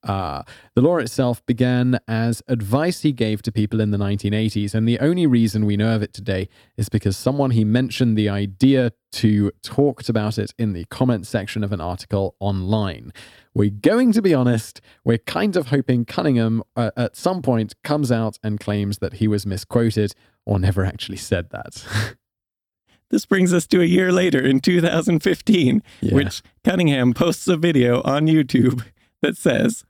Uh, the law itself began as advice he gave to people in the 1980s, and the only reason we know of it today is because someone he mentioned the idea to talked about it in the comments section of an article online. We're going to be honest, we're kind of hoping Cunningham uh, at some point comes out and claims that he was misquoted or never actually said that. This brings us to a year later in 2015, Yeah. which Cunningham posts a video on YouTube that says,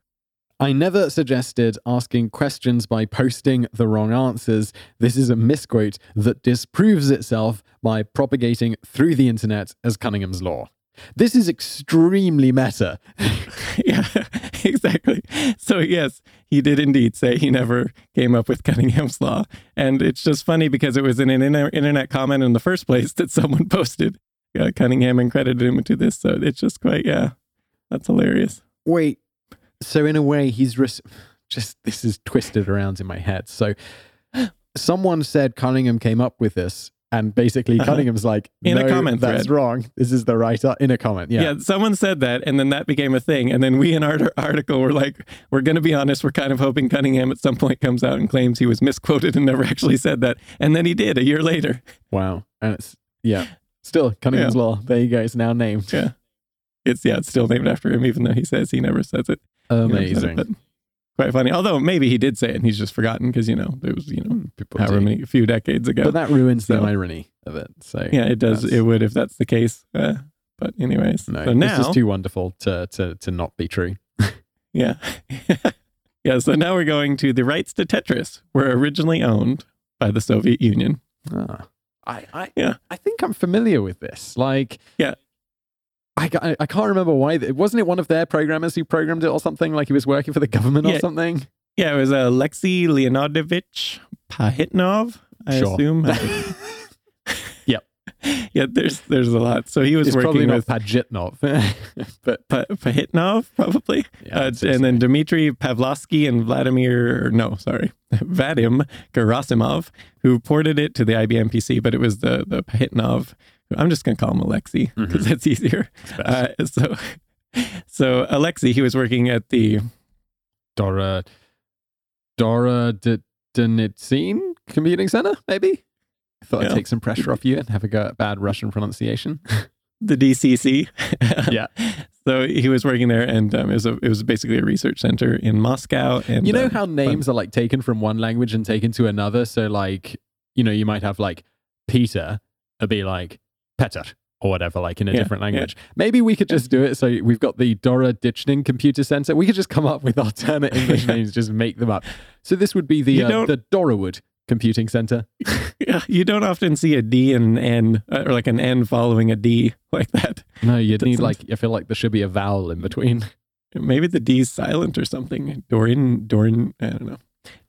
I never suggested asking questions by posting the wrong answers. This is a misquote that disproves itself by propagating through the internet as Cunningham's law. This is extremely meta. "Yeah, exactly." So yes, he did indeed say he never came up with Cunningham's law, and it's just funny because it was in an inter- internet comment in the first place that someone posted uh, Cunningham and credited him to this. So it's just quite yeah, that's hilarious. Wait, so in a way, he's res- just this is twisted around in my head. So someone said Cunningham came up with this, and basically Uh-huh. Cunningham's like, In a "No, comment that's thread. wrong. This is the right a- in a comment. Yeah. Yeah. someone said that, and then that became a thing. And then we in our article were like, we're going to be honest, we're kind of hoping Cunningham at some point comes out and claims he was misquoted and never actually said that. And then he did a year later. Wow. And it's yeah. Still Cunningham's Yeah. law. There you go. It's now named. Yeah. It's yeah, it's still named after him, even though he says he never says it. He never said it, Amazing. Quite funny. Although maybe he did say it and he's just forgotten because you know it was you know People however many a few decades ago. But that ruins the irony of it. So yeah, it does. It would if that's the case. Uh, but anyways, no, so now this is too wonderful to to to not be true. Yeah. yeah. So now we're going to the rights to Tetris were originally owned by the Soviet Union. Ah. I I Yeah. I think I'm familiar with this. Like Yeah. I, I can't remember why. Wasn't it one of their programmers who programmed it or something? Like he was working for the government or Yeah. something? Yeah, it was uh, Alexei Leonidovich Pahitnov, I Sure. assume. Yep. yeah, there's there's a lot. So he was It's working with Pajitnov. but Pa- Pahitnov, probably. Yeah, uh, and then Dmitry Pavlovsky and Vladimir, no, sorry, Vadim Gerasimov, who ported it to the IBM PC, but it was the, the Pahitnov. I'm just going to call him Alexei because Mm-hmm. that's easier. Uh, so, so Alexei, he was working at the, Dora Dora D- Denitsine Computing Center, maybe? I thought I'd Yeah. take some pressure off you and have a go at bad Russian pronunciation. the DCC. Yeah. So he was working there, and um, it was a, it was basically a research center in Moscow. And You know uh, how names are like taken from one language and taken to another? So, like, you know, you might have like Peter, it'd be like Peter or whatever, like in a Yeah, different yeah. language. Maybe we could just do it. So, we've got the Dora Ditchning Computer Center. We could just come up with alternate English Yeah. names, just make them up. So, this would be the, uh, the Dorawood Computing Center. Yeah, you don't often see a D and an N, or like an N following a D like that. No, you'd need like, I feel like there should be a vowel in between. Maybe the D's silent or something. Dorian, Dorian, I don't know.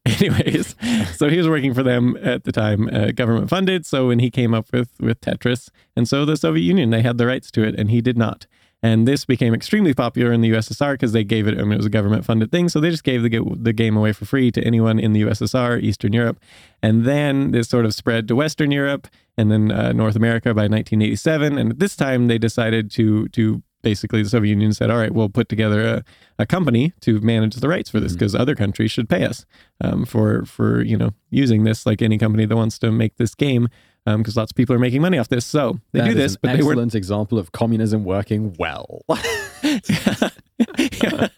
Anyways, so he was working for them at the time, uh, government funded. So when he came up with with Tetris, and so the Soviet Union, they had the rights to it, and he did not. And this became extremely popular in the USSR because they gave it. I mean, it was a government funded thing, so they just gave the the game away for free to anyone in the USSR, Eastern Europe, and then this sort of spread to Western Europe and then uh, North America by 1987. And at this time, they decided to to basically the Soviet Union said, "All right, we'll put together a, a company to manage the rights for this because other countries should pay us um, for for you know using this like any company that wants to make this game." Because lots of people are making money off this, so they That do this, but they weren't excellent example of communism working well. Yeah.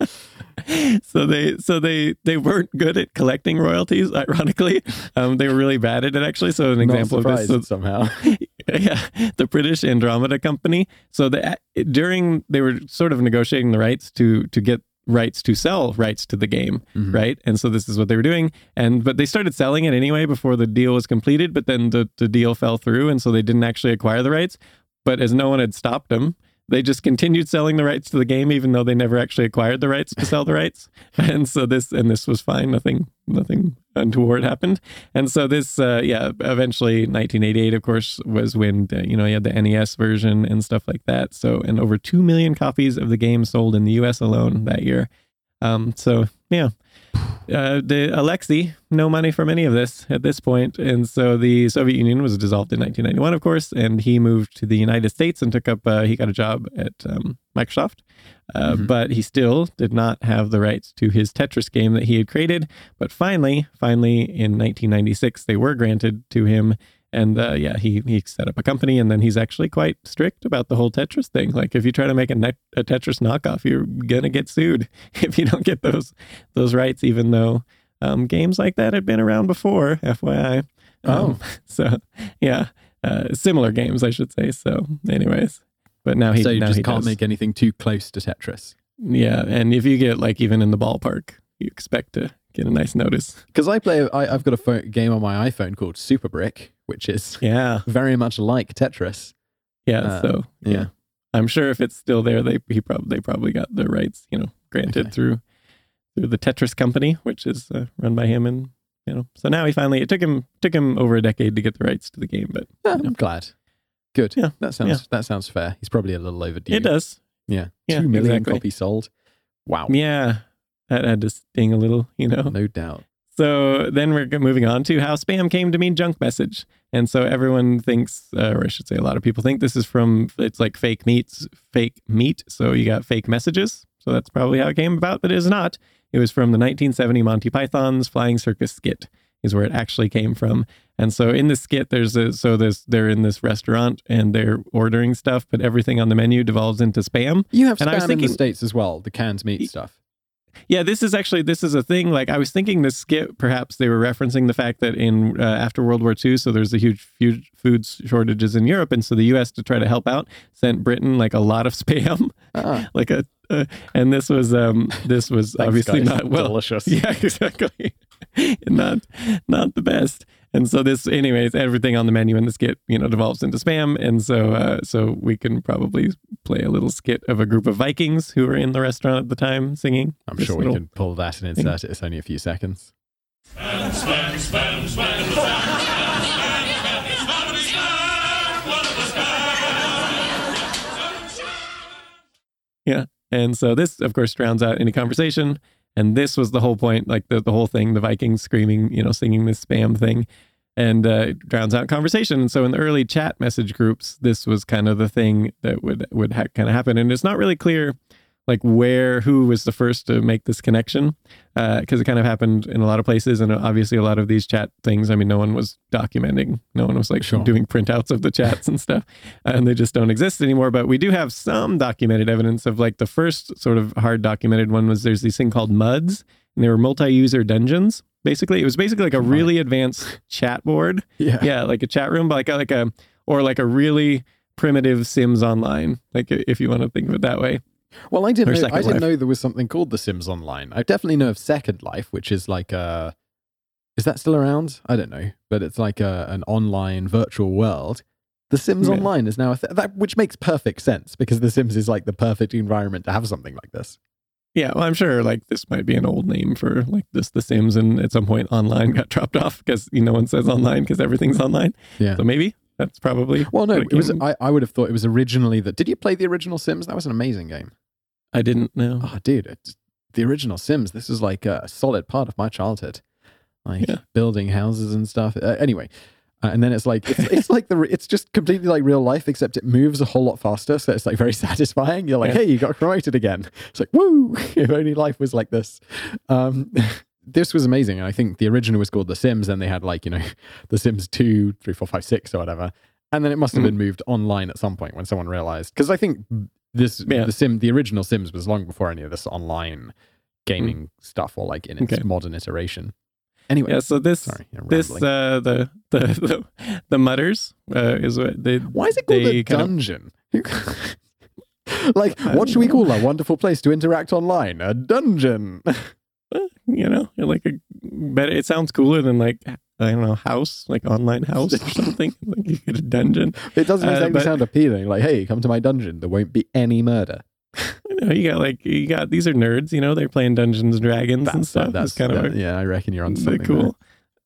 so they so they they weren't good at collecting royalties ironically um, they were really bad at it actually so an Not example of this so, somehow. yeah the british andromeda company. So the, during they were sort of negotiating the rights to to get rights to sell rights to the game Mhm. right? And so this is what they were doing. And but they started selling it anyway before the deal was completed but then the, the deal fell through and so they didn't actually acquire the rights. But as no one had stopped them they just continued selling the rights to the game even though they never actually acquired the rights to sell the rights. And so this and this was fine. Nothing nothing untoward happened. And so this uh, yeah eventually 1988 of course was when uh, you know you had the nes version and stuff like that. So and over 2 million copies of the game sold in the us alone that year um, so yeah uh, the Alexei, no money from any of this at this point, and so the Soviet Union was dissolved in 1991, of course, and he moved to the United States and took up. Uh, he got a job at um, Microsoft, uh, Mhm. but he still did not have the rights to his Tetris game that he had created. But finally, finally, in 1996, they were granted to him. And uh, yeah, he he set up a company, and then he's actually quite strict about the whole Tetris thing. Like, if you try to make a, net, a Tetris knockoff, you're gonna get sued if you don't get those those rights, even though um, games like that had been around before, FYI. Oh. Um, so yeah, uh, similar games, I should say. So, anyways, but now he so you now just he can't does. make anything too close to Tetris. yeah, and if you get like even in the ballpark, you expect to get a nice notice. Because I play, I, I've got a phone, game on my iPhone called Super Brick, which is Yeah, very much like Tetris. yeah. Uh, so yeah. I'm sure if it's still there, they he probably they probably got the rights, you know, granted Okay. through through the Tetris company, which is uh, run by him, and you know, so now he finally it took him took him over a decade to get the rights to the game, but Yeah, I'm glad. Good. Yeah, that sounds yeah. that sounds fair. He's probably a little overdue. it does. Yeah, Yeah, two million exactly. copies sold. Wow, Yeah, that had to sting a little, you know. no doubt. So then we're moving on to how spam came to mean junk message. And so everyone thinks, uh, or I should say, a lot of people think this is from, it's like fake meats, fake meat. So you got fake messages. So that's probably how it came about, but it is not. It was from the 1970 Monty Python's Flying Circus skit, is where it actually came from. And so in the skit, there's a, so there's, they're in this restaurant and they're ordering stuff, but everything on the menu devolves into spam. You have And I was spam in the states as well. The canned meat stuff. Yeah, this is actually this is a thing. Like I was thinking, this skit perhaps they were referencing the fact that in uh, after World War II, so there's a huge, huge food shortages in Europe, and so the U.S. to try to help out sent Britain like a lot of spam, Ah, like a, uh, and this was um this was Thanks, obviously guys. not well. delicious. Yeah, exactly. not not the best. And so this, anyways, everything on the menu in the skit, you know, devolves into spam. And so, uh, so we can probably play a little skit of a group of Vikings who were in the restaurant at the time singing. I'm sure we can pull that and insert it. It's only a few seconds. Yeah. And so this, of course, drowns out any conversation. And this was the whole point, like the, the whole thing, the Vikings screaming, you know, singing this spam thing and uh, drowns out conversation. So in the early chat message groups, this was kind of the thing that would, would ha- kind of happen. And it's not really clear like where, who was the first to make this connection uh, because it kind of happened in a lot of places. And uh, obviously a lot of these chat things, I mean, no one was documenting, no one was like Sure. doing printouts of the chats and stuff and they just don't exist anymore. But we do have some documented evidence of like the first sort of hard documented one was there's this thing called MUDs, and they were multi-user dungeons. Basically, it was basically like a really advanced chat board. Yeah. Yeah, like a chat room, but like a, like a or like a really primitive Sims Online, like if you want to think of it that way. Well, I didn't know. I didn't Life. know there was something called The Sims Online. I definitely know of Second Life, which is like a. Is that still around? I don't know, but it's like a, an online virtual world. The Sims Yeah. Online is now a th- that, which makes perfect sense because The Sims is like the perfect environment to have something like this. Yeah, well, I'm sure like this might be an old name for like this The Sims, and at some point online got dropped off because you know, no one says online because everything's online. Yeah. So maybe that's probably. Well, no, it was. I, I would have thought it was originally that. Did you play the original Sims? That was an amazing game. I didn't know. Oh, dude, it's, the original Sims. This is like a solid part of my childhood, like Yeah. building houses and stuff. Uh, anyway, uh, and then it's like it's, it's like the it's just completely like real life, except it moves a whole lot faster. So it's like very satisfying. You're like, Yeah. hey, you got promoted again. It's like, woo! if only life was like this. Um, this was amazing. And I think the original was called The Sims. Then they had like you know, The Sims two, three, four, five, six, or whatever. And then it must have Mm. been moved online at some point when someone realized because I think this Yeah. the sim the original Sims was long before any of this online gaming stuff or like in its Mm. Okay. modern iteration. Anyway, Yeah. So this sorry, this uh the the the, the mutters uh, is what they why is it called a kind of- dungeon? like, what should we call a wonderful place to interact online? A dungeon. you know like a better it sounds cooler than like I don't know house like online house or something like you get a dungeon. It doesn't Uh, exactly but- sound appealing. Like, hey, come to my dungeon. There won't be any murder. You know you got like you got these are nerds you know they're playing Dungeons and Dragons and That's, stuff. that's kind of a- yeah. I reckon you're on something. cool.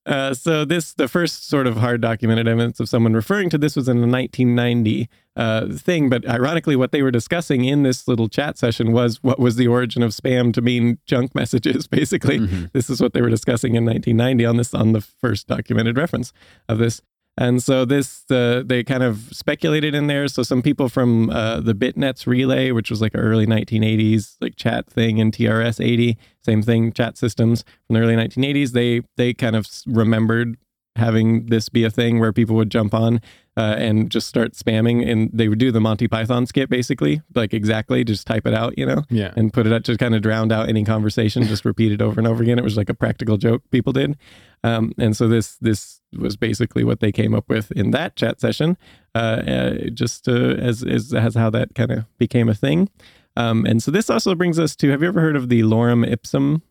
Uh, so this, the first sort of hard documented evidence of someone referring to this was in a 1990 uh, thing. But ironically, what they were discussing in this little chat session was what was the origin of spam to mean junk messages. Basically, Mhm. this is what they were discussing in 1990 on this on the first documented reference of this. And so this, uh, they kind of speculated in there. So some people from uh, the BitNets Relay, which was like an early 1980s like chat thing in TRS 80, same thing, chat systems from the early 1980s. They they kind of remembered having this be a thing where people would jump on uh, and just start spamming, and they would do the Monty Python skit basically, like exactly, just type it out, you know Yeah. and put it out to kind of drowned out any conversation, just repeat it over and over again. It was like a practical joke people did. Um, and so this this was basically what they came up with in that chat session, uh, uh, just uh, as, as as how that kind of became a thing. Um, and so this also brings us to: Have you ever heard of the lorem ipsum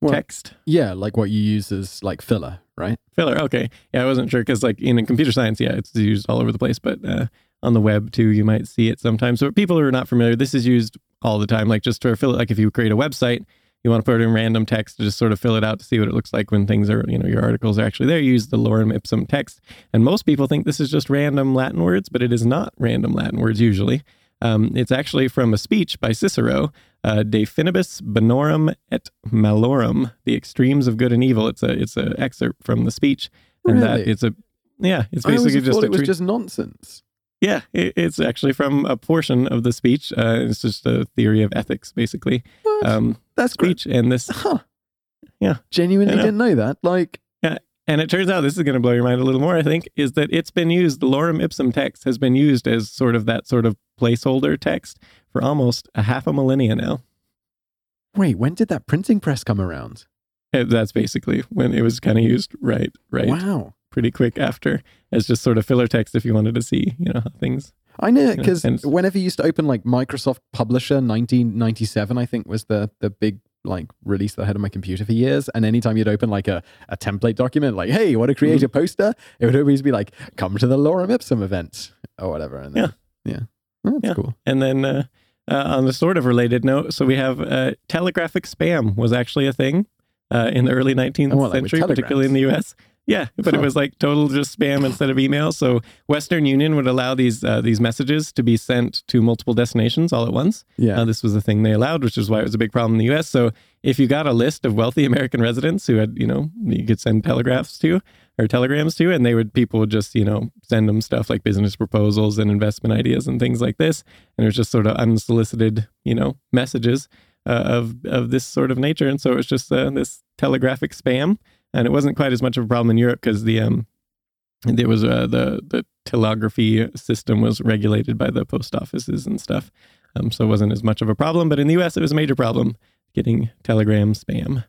Well, text? Yeah, like what you use as like filler, right? Filler. Okay. Yeah, I wasn't sure because, like, in computer science, yeah, it's used all over the place, but uh, on the web too, you might see it sometimes. So, people who are not familiar, this is used all the time. Like, just to fill it, like, if you create a website, you want to put in random text to just sort of fill it out to see what it looks like when things are, you know, your articles are actually there. You use the lorem ipsum text. And most people think this is just random Latin words, but it is not random Latin words usually. Um, it's actually from a speech by Cicero, uh, De Finibus Bonorum et Malorum, the extremes of good and evil. It's a it's an excerpt from the speech, and that it's a yeah, it's basically just a it was treat- just nonsense. yeah, it, it's actually from a portion of the speech. Uh, it's just a theory of ethics, basically. Um, That's great. speech and this, Huh. Yeah. Genuinely didn't know that. Like, and it turns out this is going to blow your mind a little more. I think is that it's been used. The lorem ipsum text has been used as sort of that sort of placeholder text for almost a half a millennia now. wait, when did that printing press come around? Uh, That's basically when it was kind of used. Right, right. Wow. pretty quick after as just sort of filler text if you wanted to see, you know, how things. I know because and- whenever you used to open like Microsoft Publisher 1997, I think was the the big like released that head on my computer for years. And anytime you'd open like a, a template document, like, hey, you want to create a poster? It would always be like, come to the Lorem Ipsum event or whatever. And then, yeah. Oh, that's Yeah. cool. And then uh, uh, on the sort of related note, so we have uh, telegraphic spam was actually a thing uh, in the early 19th Oh, like century, particularly in the U.S. Yeah, but it was like total just spam instead of email. So Western Union would allow these uh, these messages to be sent to multiple destinations all at once. Yeah. Uh, this was a thing they allowed, which is why it was a big problem in the U.S. So if you got a list of wealthy American residents who had, you know, you could send telegraphs to or telegrams to, and they would people would just, you know, send them stuff like business proposals and investment ideas and things like this, and it was just sort of unsolicited, you know, messages uh, of of this sort of nature, and so it was just uh, this telegraphic spam, and it wasn't quite as much of a problem in Europe because the um there was uh, the the telegraphy system was regulated by the post offices and stuff. Um, so it wasn't as much of a problem, but in the U.S. it was a major problem getting telegram spam.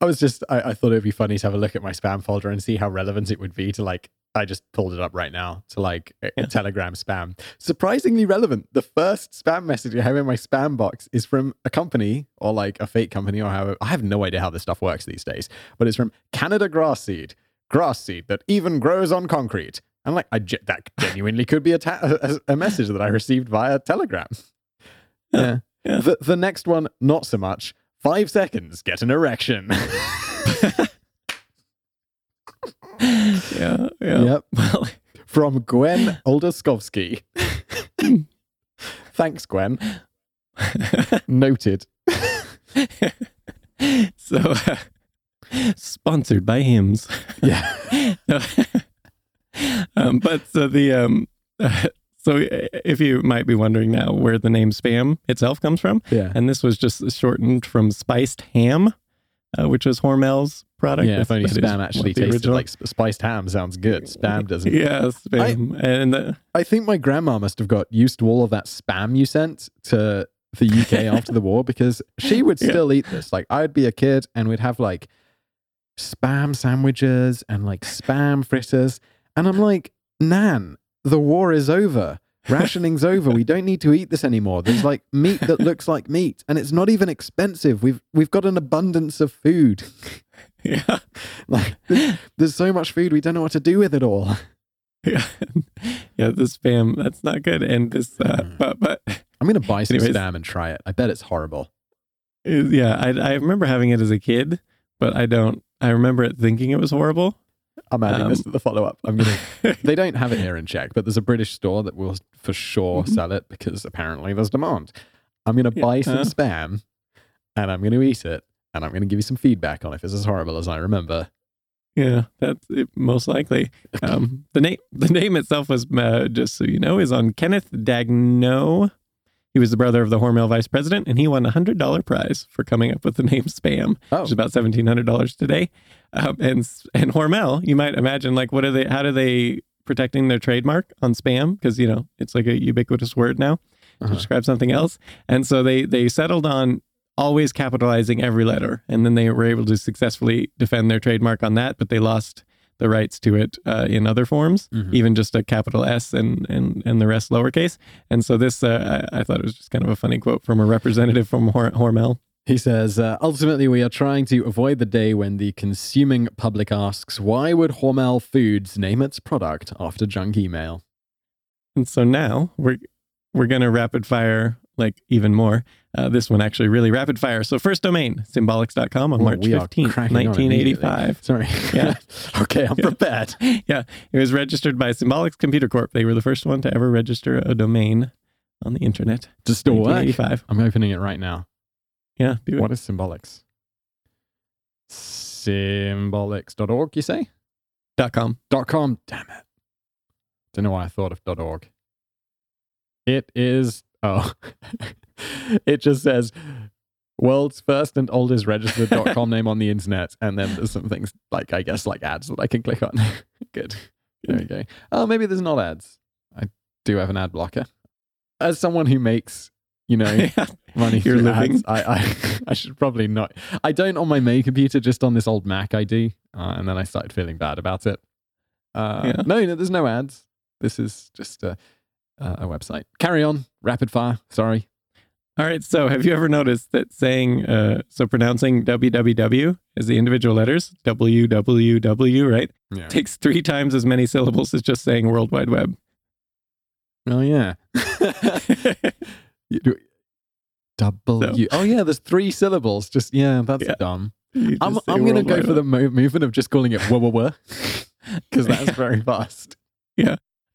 I was just, I, I thought it would be funny to have a look at my spam folder and see how relevant it would be to like, I just pulled it up right now to like a, a Yeah. Telegram spam. Surprisingly relevant. The first spam message I have in my spam box is from a company or like a fake company or however. I have no idea how this stuff works these days, but it's from Canada Grass Seed, grass seed that even grows on concrete. And like, I that genuinely could be a, ta- a, a message that I received via Telegram. Yeah. Yeah. The, the next one, not so much. Five seconds, get an erection. Yeah, yeah. Yep. Well, From Gwen Oldaskovsky. Thanks, Gwen. Noted. so uh, sponsored by Hims. Yeah. um, but so the um, so if you might be wondering now where the name spam itself comes from, Yeah. and this was just shortened from spiced ham, uh, which was Hormel's product. Yeah, if only That is spam actually the tasted original- like spiced ham sounds good. Spam doesn't. Yeah, spam, and uh, I think my grandma must have got used to all of that spam you sent to the UK after the war because she would Yeah. still eat this. Like I'd be a kid and we'd have like spam sandwiches and like spam fritters. And I'm like, Nan, the war is over. Rationing's over. We don't need to eat this anymore. There's like meat that looks like meat, and it's not even expensive. We've we've got an abundance of food. yeah, Like there's, there's so much food, we don't know what to do with it all. yeah, yeah. The spam that's not good, and this, uh, Mm. but but I'm gonna buy some Anyways. spam and try it. I bet it's horrible. It- yeah, I, I remember having it as a kid, but I don't. I remember it thinking it was horrible. I'm adding this Um, to the follow up. I'm gonna. they don't have it here in Czech, but there's a British store that will for sure Mhm. sell it because apparently there's demand. I'm gonna Yeah, buy some uh. spam, and I'm gonna eat it, and I'm gonna give you some feedback on if it's as horrible as I remember. Yeah, that's it, most likely. Um, the name, the name itself was uh, just so you know, is on Kenneth Daigneau. He was the brother of the Hormel vice president, and he won a hundred dollar prize for coming up with the name Spam, Oh, which is about seventeen hundred dollars today. Um, and and Hormel, you might imagine, like, what are they? How do they protecting their trademark on spam? Because you know it's like a ubiquitous word now to Uh-huh. describe something else. And so they they settled on always capitalizing every letter, and then they were able to successfully defend their trademark on that, but they lost the rights to it uh, in other forms, Mhm. even just a capital S and and and the rest lowercase. And so this, uh, I, I thought it was just kind of a funny quote from a representative from Hor- Hormel. He says, uh, ultimately, we are trying to avoid the day when the consuming public asks, why would Hormel Foods name its product after junk email? And so now we're we're gonna rapid fire like even more. Uh, this one actually really rapid fire. So first domain, symbolics.com on Oh, March we 15th, cracking on 1985. Sorry. Yeah. okay, I'm Yeah. prepared. yeah, it was registered by Symbolics Computer Corp. They were the first one to ever register a domain on the internet. It still work? 1985. I'm opening it right now. Yeah. What is symbolics? Symbolics.org, you say? Dot com. Dot com. Damn it. Don't know why I thought of dot org. It is oh it just says world's first and oldest registered dot com name on the internet. And then there's some things like I guess like ads that I can click on. Good. There we go. Oh, maybe there's not ads. I do have an ad blocker. As someone who makes, you know, money You're through living. ads. I, I I should probably not. I don't on my main computer, just on this old Mac. I do, uh, and then I started feeling bad about it. Uh, Yeah. No, no, there's no ads. This is just a, a a website. Carry on, rapid fire. Sorry. All right. So, have you ever noticed that saying, uh, so pronouncing www as the individual letters, www, right, Yeah. takes three times as many syllables as just saying World Wide Web. Oh yeah. You do- W. Oh yeah, there's three syllables. Just yeah, that's Yeah. dumb. I'm I'm gonna go for the mo- movement of just calling it wah wah wah because that's very fast.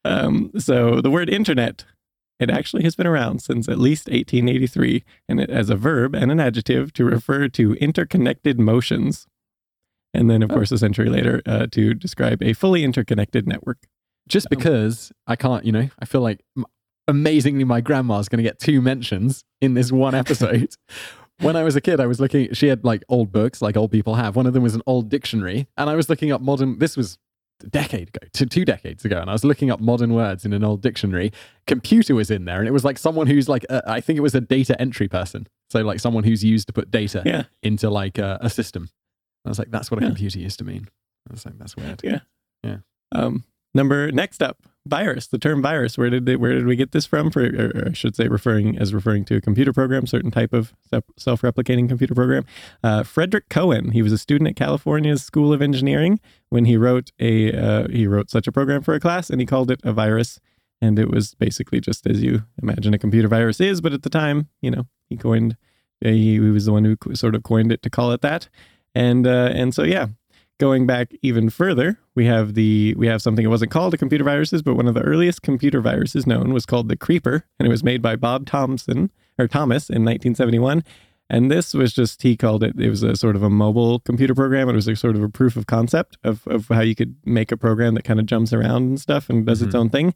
Um, so, the word internet, it actually has been around since at least 1883, and it as a verb and an adjective to refer to interconnected motions. And then, of Oh. course, a century later, uh, to describe a fully interconnected network. Just because I can't, you know, I feel like m- amazingly my grandma's going to get two mentions in this one episode. when I was a kid, I was looking, she had like old books, like old people have. One of them was an old dictionary, and I was looking up modern, this was decade ago, two, two decades ago, and I was looking up modern words in an old dictionary. Computer was in there, and it was like someone who's like, a, I think it was a data entry person. So, like someone who's used to put data Yeah. into like a, a system. I was like, that's what a Yeah. computer used to mean. I was like, that's weird. Yeah, yeah. Um, number next up, virus. The term virus. Where did they, where did we get this from? For or, I should say, referring as referring to a computer program, certain type of self replicating computer program. Uh, Frederick Cohen. He was a student at California's School of Engineering when he wrote a uh, he wrote such a program for a class, and he called it a virus. And it was basically just as you imagine a computer virus is, but at the time, you know, he coined. He, he was the one who sort of coined it to call it that, and uh, and so yeah, going back even further, we have the we have something that wasn't called a computer viruses, but one of the earliest computer viruses known was called the Creeper, and it was made by Bob Thompson or Thomas in 1971. And this was just he called it. It was a sort of a mobile computer program. It was a sort of a proof of concept of of how you could make a program that kind of jumps around and stuff and does its mm-hmm. own thing.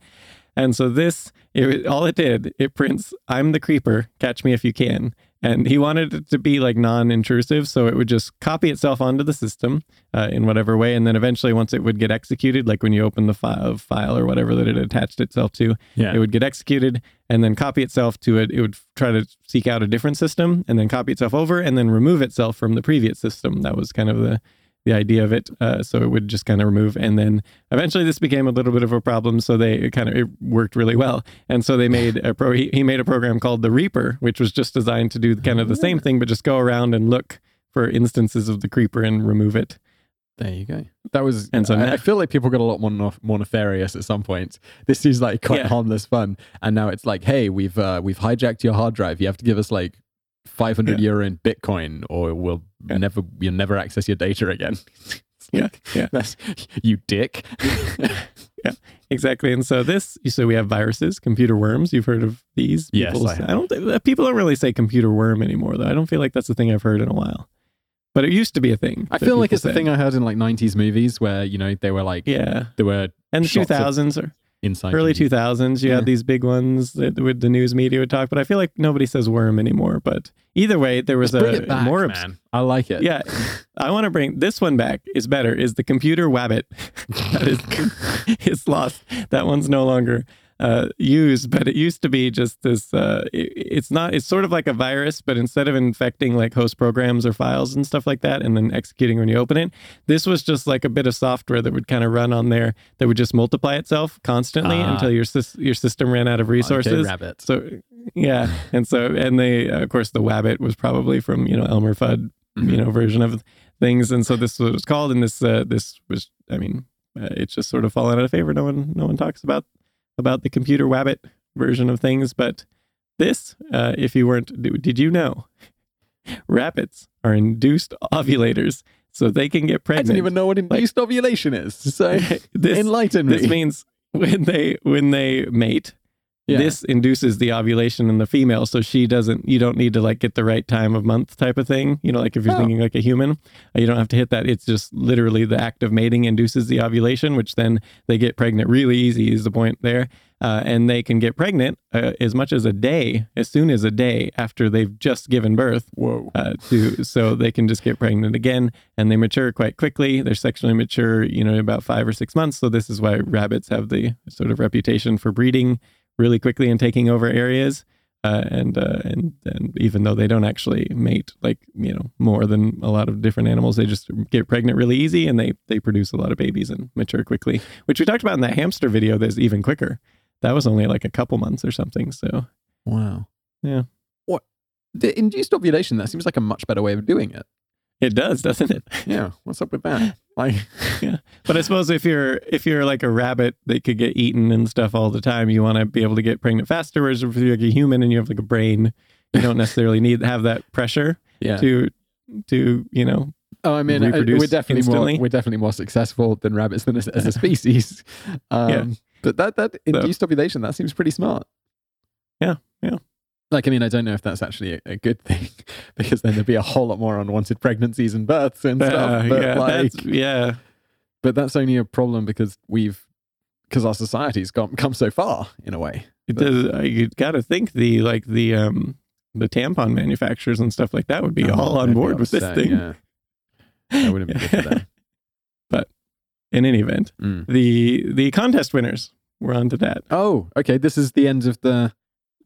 And so this, it, all it did, it prints, "I'm the creeper, catch me if you can." And he wanted it to be like non-intrusive, so it would just copy itself onto the system uh, in whatever way, and then eventually, once it would get executed, like when you open the file, file or whatever that it attached itself to, Yeah. it would get executed and then copy itself to it. It would try to seek out a different system and then copy itself over and then remove itself from the previous system. That was kind of the the idea of it. Uh, so it would just kind of remove, and then eventually this became a little bit of a problem. So they kind of it worked really well, and so they made a pro. He, he made a program called the Reaper, which was just designed to do kind of the same thing, but just go around and look for instances of the creeper and remove it. There you go. That was, And so I, now- I feel like people got a lot more, nef- more nefarious at some point. This is like quite Yeah. harmless fun, and now it's like, hey, we've uh, we've hijacked your hard drive. You have to give us like 500 Yeah. euro in Bitcoin, or we'll Yeah. never you'll never access your data again. Yeah, yeah. That's you dick. yeah, Exactly. And so this, so we have viruses, computer worms. You've heard of these? Yes, People I. I don't uh, people don't really say computer worm anymore, though. I don't feel like that's a thing I've heard in a while. But it used to be a thing. I feel like it's the said. thing I heard in like 90s movies where you know they were like Yeah. there were And the shots of 2000s or inside early 2000s, you Yeah. had these big ones that would the news media would talk. But I feel like nobody says worm anymore. But either way, there was Let's a back, more. obs-. I like it. Yeah, I want to bring this one back. Is better. Is the computer wabbit? that is, it's lost. That one's no longer uh, used, but it used to be just this. Uh, it- it's not. It's sort of like a virus, but instead of infecting like host programs or files and stuff like that, and then executing when you open it, this was just like a bit of software that would kind of run on there that would just multiply itself constantly Ah. until your your system ran out of resources. Okay, rabbit. So yeah, and so and they uh, of course the Wabbit was probably from you know Elmer Fudd Mm-hmm. you know version of things, and so this was what it was called, and this uh, this was I mean uh, it's just sort of fallen out of favor. No one no one talks about about the computer Wabbit version of things, but this uh, if you weren't did you know rabbits are induced ovulators, so they can get pregnant. I didn't even know what induced ovulation is. So this enlighten me. this means when they when they mate Yeah. this induces the ovulation in the female so she doesn't you don't need to like get the right time of month type of thing you know like if you're Oh. thinking like a human uh, you don't have to hit that it's just literally the act of mating induces the ovulation which then they get pregnant really easy is the point there uh, and they can get pregnant uh, as much as a day as soon as a day after they've just given birth Whoa. uh, to so they can just get pregnant again and they mature quite quickly they're sexually mature you know in about five or six months so this is why rabbits have the sort of reputation for breeding really quickly and taking over areas uh, and uh, and and even though they don't actually mate like you know more than a lot of different animals they just get pregnant really easy and they they produce a lot of babies and mature quickly which we talked about in that hamster video that's even quicker that was only like a couple months or something so Wow. Yeah. What? The induced ovulation, that seems like a much better way of doing it. It does, doesn't it? Yeah. What's up with that? Like, yeah. But I suppose if you're if you're like a rabbit that could get eaten and stuff all the time, you want to be able to get pregnant faster. Whereas if you're like a human and you have like a brain, you don't necessarily need to have that pressure yeah. to to you know. Oh, I mean, reproduce we're definitely instantly. more we're definitely more successful than rabbits than as, as a species. Um, Yeah. But that that induced ovulation that seems pretty smart. Yeah, yeah. Like, I mean, I don't know if that's actually a, a good thing because then there'd be a whole lot more unwanted pregnancies and births and stuff. Uh, But yeah, like, yeah, but that's only a problem because we've because our society's gone come so far in a way. it does. uh, You got to think the like the um the tampon manufacturers and stuff like that would be Oh, all on board with this thing. Yeah. That wouldn't be good for them. but in any event, Mm. the the contest winners were on to that. Oh, okay. This is the end of the.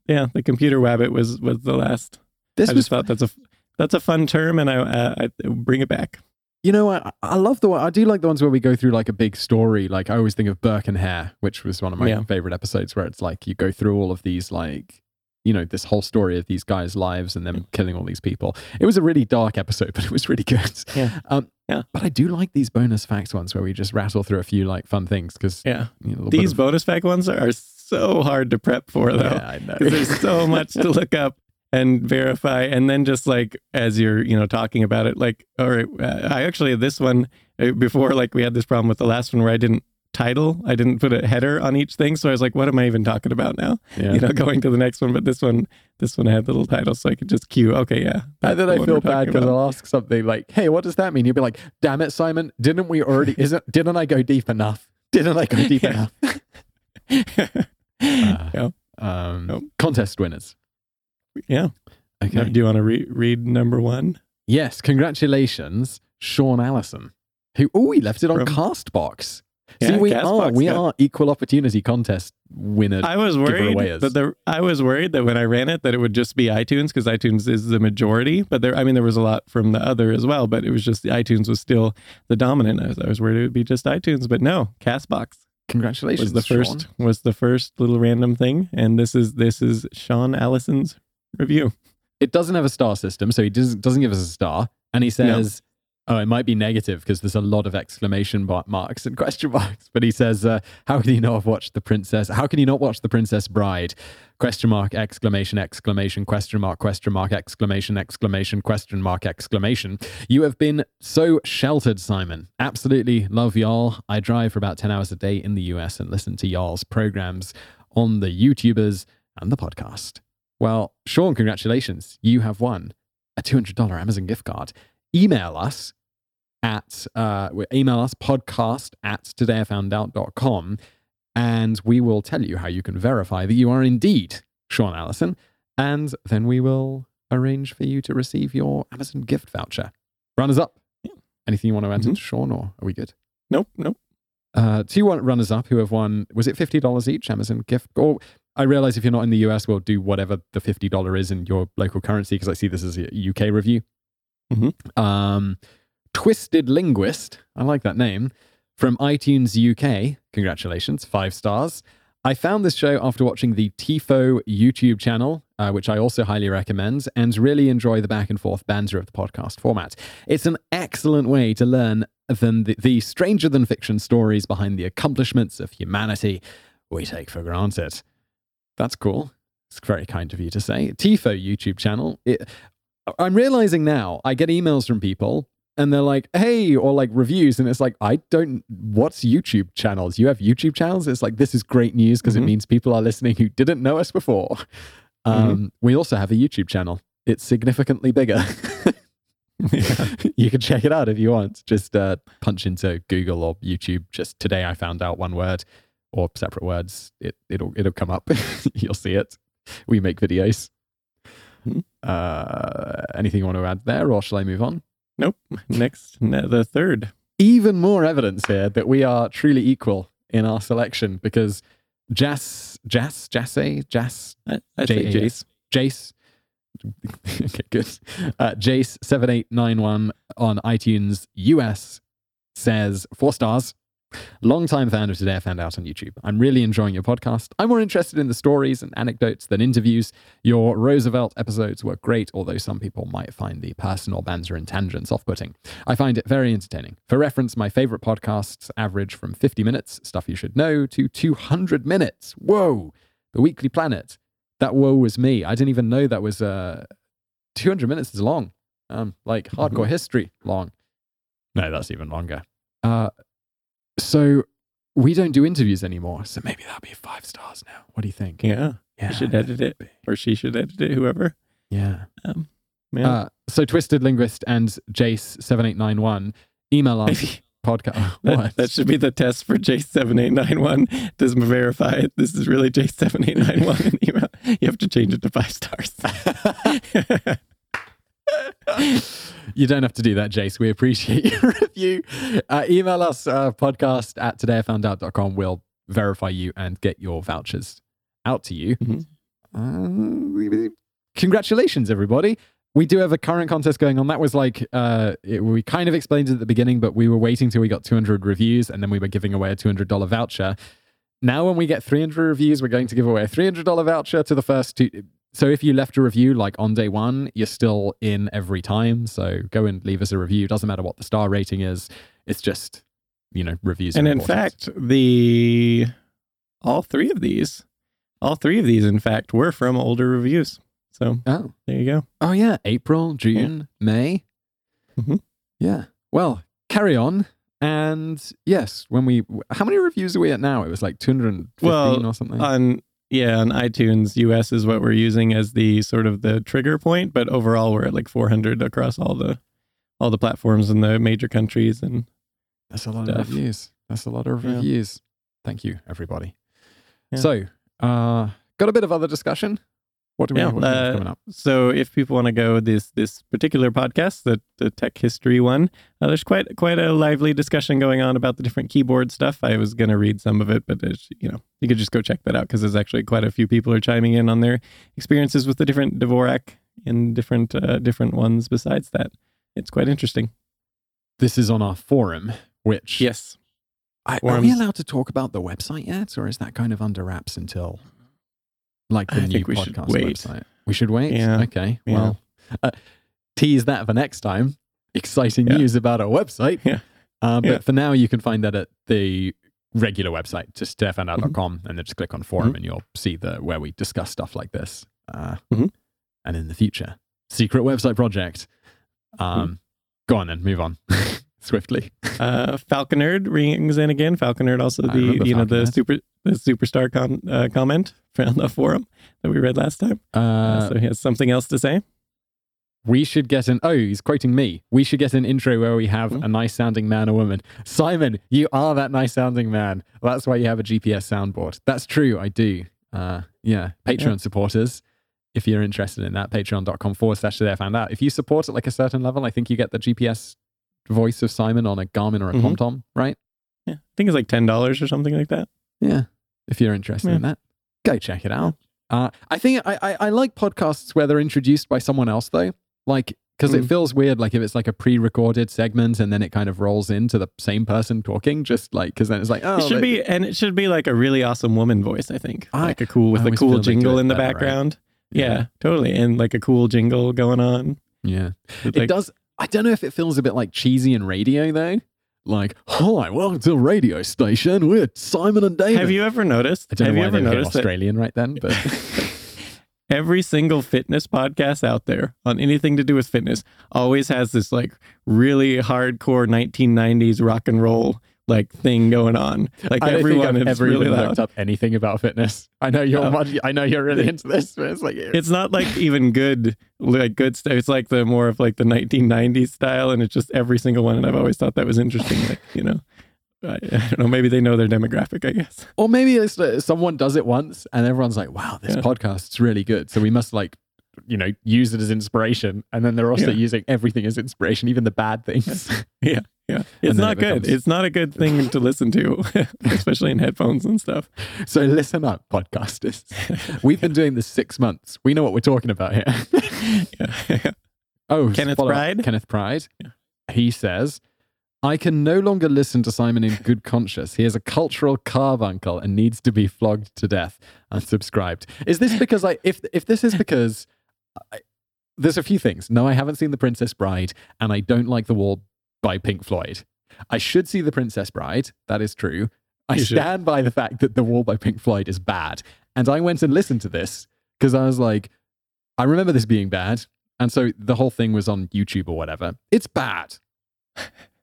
Yeah, the computer wabbit was was the last. This I was just thought that's a that's a fun term, and I uh, I bring it back. You know, I, I love the one. I do like the ones where we go through like a big story. Like I always think of Burke and Hare, which was one of my Yeah. favorite episodes, where it's like you go through all of these like, you know, this whole story of these guys' lives and them killing all these people. It was a really dark episode, but it was really good. Yeah. Um, Yeah. But I do like these bonus facts ones where we just rattle through a few like fun things because Yeah, you know, a little bit these of- bonus fact ones are so hard to prep for though. Yeah, I know. there's so much to look up and verify and then just like as you're you know talking about it like all right uh, i actually this one uh, before like we had this problem with the last one where i didn't title i didn't put a header on each thing so i was like what am i even talking about now yeah. you know going to the next one but this one this one had little titles so i could just cue okay yeah And then the I feel bad because. I'll ask something like, "Hey, what does that mean?" You'll be like, "Damn it, Simon! Didn't we already? Isn't? Didn't I go deep enough? Didn't I go deep Yeah. enough?" yeah Um, Nope. Contest winners. yeah Okay. do you want to re- read number one Yes, congratulations, Sean Allison, who oh, he left it on From- Castbox. Yeah, See, we Castbox, are we yeah. are equal opportunity contest winner. I was worried that the I was worried that when I ran it that it would just be iTunes because iTunes is the majority. But there, I mean, there was a lot from the other as well. But it was just the iTunes was still the dominant. I was, I was worried it would be just iTunes, but no, Castbox Congratulations, was the first Sean. was the first little random thing, and this is this is Sean Allison's review. It doesn't have a star system, so he doesn't doesn't give us a star, and he says. Oh, it might be negative because there's a lot of exclamation mar- marks and question marks. But he says, uh, "How can you not have watched the princess? How can you not watch the Princess Bride?" Question mark! Exclamation! Exclamation! Question mark! Question mark! Exclamation! Exclamation! Question mark! Exclamation! You have been so sheltered, Simon. Absolutely love y'all. I drive for about ten hours a day in the US and listen to y'all's programs on the YouTubers and the podcast. Well, Sean, congratulations! You have won a two hundred dollar Amazon gift card. Email us at uh, email us podcast at todayifoundout.com and we will tell you how you can verify that you are indeed Sean Allison and then we will arrange for you to receive your Amazon gift voucher. Runners up. Anything you want to add to Sean or are we good? Nope, nope. Uh, two runners up who have won, was it $50 each Amazon gift? Or I realize if you're not in the US, we'll do whatever the $50 is in your local currency because I see this as a UK review. Mhm. Um, Twisted Linguist, I like that name, from iTunes UK. Congratulations, five stars. I found this show after watching the TIFO YouTube channel, uh, which I also highly recommend, and really enjoy the back and forth banter of the podcast format. It's an excellent way to learn than the, the stranger than fiction stories behind the accomplishments of humanity we take for granted. That's cool. It's very kind of you to say. TIFO YouTube channel. It, I'm realizing now I get emails from people and they're like, hey, or like reviews. And it's like, I don't, what's YouTube channels? You have YouTube channels? It's like, this is great news because it Mhm. means people are listening who didn't know us before. Um, We also have a YouTube channel. It's significantly bigger. you can check it out if you want. Just uh, punch into Google or YouTube. Just today I found out one word or separate words. It it'll it'll come up. You'll see it. We make videos. Mhm. Uh, anything you want to add there, or shall I move on? Nope. Next, ne- the third. Even more evidence here that we are truly equal in our selection because Jas Jas Jasse Jas I, say J-A-S. Jace. Jace. okay, good. Uh, Jace7891 on iTunes US says four stars. Longtime fan of Today I Found Out on YouTube. I'm really enjoying your podcast. I'm more interested in the stories and anecdotes than interviews. Your Roosevelt episodes were great, although some people might find the personal banter and tangents off putting. I find it very entertaining. For reference, my favorite podcasts average from 50 minutes, stuff you should know, to 200 minutes. Whoa! The Weekly Planet. That whoa was me. I didn't even know that was uh, 200 minutes is long. Um, like hardcore history long. No, that's even longer. Uh, so we don't do interviews anymore. So maybe that'll be five stars now. What do you think? Yeah. Yeah, You should edit it, or she should edit it, whoever. Yeah. Um, yeah. Uh, so Twisted Linguist and Jace seven eight nine one email us Maybe podcast. that, that should be the test for J7891. Does verify it? This is really J7891 in email. You have to change it to five stars. you don't have to do that, Jace. We appreciate your review. Uh, email us uh, podcast at todayifoundout.com. We'll verify you and get your vouchers out to you. Mhm. Uh, congratulations, everybody. We do have a current contest going on. That was like, uh, it, we kind of explained it at the beginning, but we were waiting till we got 200 reviews and then we were giving away a $200 voucher. Now, when we get 300 reviews, we're going to give away a $300 voucher to the first two. So if you left a review like on day one, you're still in every time. So go and leave us a review. Doesn't matter what the star rating is. It's just, you know, reviews. and in fact, the all three of these, all three of these, in fact, were from older reviews. So oh, there you go. oh yeah, April, June, May. Mhm. Yeah. Well, carry on. And yes, when we, how many reviews are we at now? It was like 215 Well, or something. On yeah, on iTunes, US is what we're using as the sort of the trigger point, but overall we're at like 400 across all the all the platforms in the major countries and That's a lot stuff. of reviews. That's a lot of Yeah. reviews. Thank you, everybody. Yeah. So, uh, got a bit of other discussion. What do we Yeah, have, what do have uh, coming up? So if people want to go this this particular podcast, the the tech history one, uh, there's quite quite a lively discussion going on about the different keyboard stuff. I was going to read some of it, but it's, you know you could just go check that out because there's actually quite a few people are chiming in on their experiences with the different Dvorak and different uh, different ones. Besides that, it's quite interesting. This is on our forum, which Yes, I, are we allowed to talk about the website yet, or is that kind of under wraps until like the I new think we should podcast website? We should wait. Yeah. Okay. Yeah. Well, uh, tease that for next time. Exciting Yeah. news about our website. Yeah. Uh, but for now, you can find that at the regular website, just todayifoundout.com, and then just click on forum, and you'll see the where we discuss stuff like this. Uh, Mhm. And in the future, secret website project. Um, Go on then, move on swiftly. uh, Falconerd rings in again. Falconerd also the you know the super the superstar con, uh, comment from the forum that we read last time. Uh, Uh, so he has something else to say. we should get an oh he's quoting me we should get an intro where we have Hmm. a nice sounding man or woman simon you are that nice sounding man that's why you have a gps soundboard that's true i do uh yeah patreon Yeah. supporters if you're interested in that patreon.com forward slash today i found out if you support at like a certain level i think you get the gps voice of simon on a garmin or a Mhm. tomtom right Yeah, I think it's like ten dollars or something like that. yeah if you're interested in that go check it out uh, i think I, I i like podcasts where they're introduced by someone else though like because it Mm. feels weird like if it's like a pre-recorded segment and then it kind of rolls into the same person talking just like because then it's like oh it should they- be, and it should be like a really awesome woman voice. I think, I- like a cool with I a cool jingle it in the better, right? background. Yeah, totally, and like a cool jingle going on. yeah it like- does i don't know if it feels a bit like cheesy and radio though like hi welcome to the radio station we're simon and david Have you ever noticed? i don't have know you why ever noticed that australian right then but every single fitness podcast out there on anything to do with fitness always has this like really hardcore 1990s rock and roll like thing going on. Like I everyone is really looked up anything about fitness. I know you're oh. much, I know you're really into this, but it's like It's not like even good, like good stuff. It's like the more of like the 1990s style, and it's just every single one. And I've always thought that was interesting. Like you know, I, I don't know. Maybe they know their demographic. I guess. Or maybe it's that someone does it once and everyone's like, wow, this Yeah. podcast's really good. So we must like, you know, use it as inspiration. And then they're also Yeah. using everything as inspiration, even the bad things. Yeah, yeah. It's not it good. becomes- It's not a good thing to listen to, especially in headphones and stuff. so listen up, podcasters. We've been doing this six months. We know what we're talking about here. yeah. oh, Kenneth follow up. Pride? Kenneth Pride. He says, I can no longer listen to Simon in good conscience. He is a cultural carbuncle and needs to be flogged to death. Unsubscribed. Is this because I? If if this is because I, there's a few things. No, I haven't seen The Princess Bride, and I don't like The Wall by Pink Floyd. I should see The Princess Bride. That is true. I You should. stand by the fact that The Wall by Pink Floyd is bad. And I went and listened to this because I was like, I remember this being bad. And so the whole thing was on YouTube or whatever. It's bad.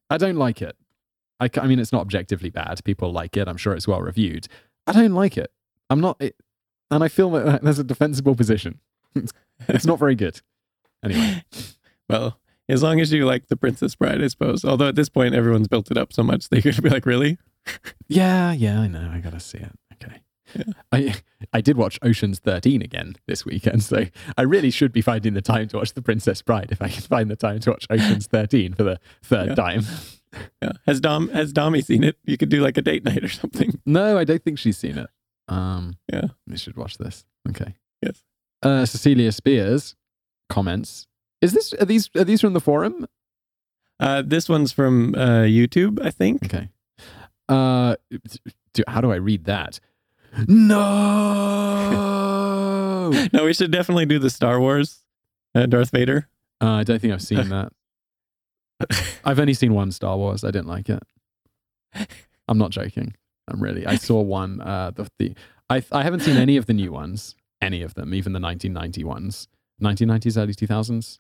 I don't like it. I, I mean, it's not objectively bad. People like it. I'm sure it's well reviewed. I don't like it. I'm not, it, and I feel that there's a defensible position. It's, it's not very good. Anyway, Well, as long as you like the Princess Bride, I suppose. Although at this point, everyone's built it up so much they could be like, really? yeah, yeah, I know. I gotta see it. Okay. Yeah. I I did watch Ocean's 13 again this weekend, so I really should be finding the time to watch The Princess Bride if I can find the time to watch Ocean's 13 for the third Yeah. time. Yeah. Has Dom has Dommy seen it? You could do like a date night or something. No, I don't think she's seen it. Um, Yeah. we should watch this. Okay. Yes. Uh, Cecilia Spears comments: Is this are these are these from the forum? Uh, this one's from uh, YouTube, I think. Okay. Uh, do, how do I read that? No. No, we should definitely do the Star Wars uh, Darth Vader. Uh, I don't think I've seen that. I've only seen one Star Wars. I didn't like it. I'm not joking. I'm really. I saw one. Uh, the, the I I haven't seen any of the new ones. Any of them, even the 1990 ones, 1990s, early 2000s.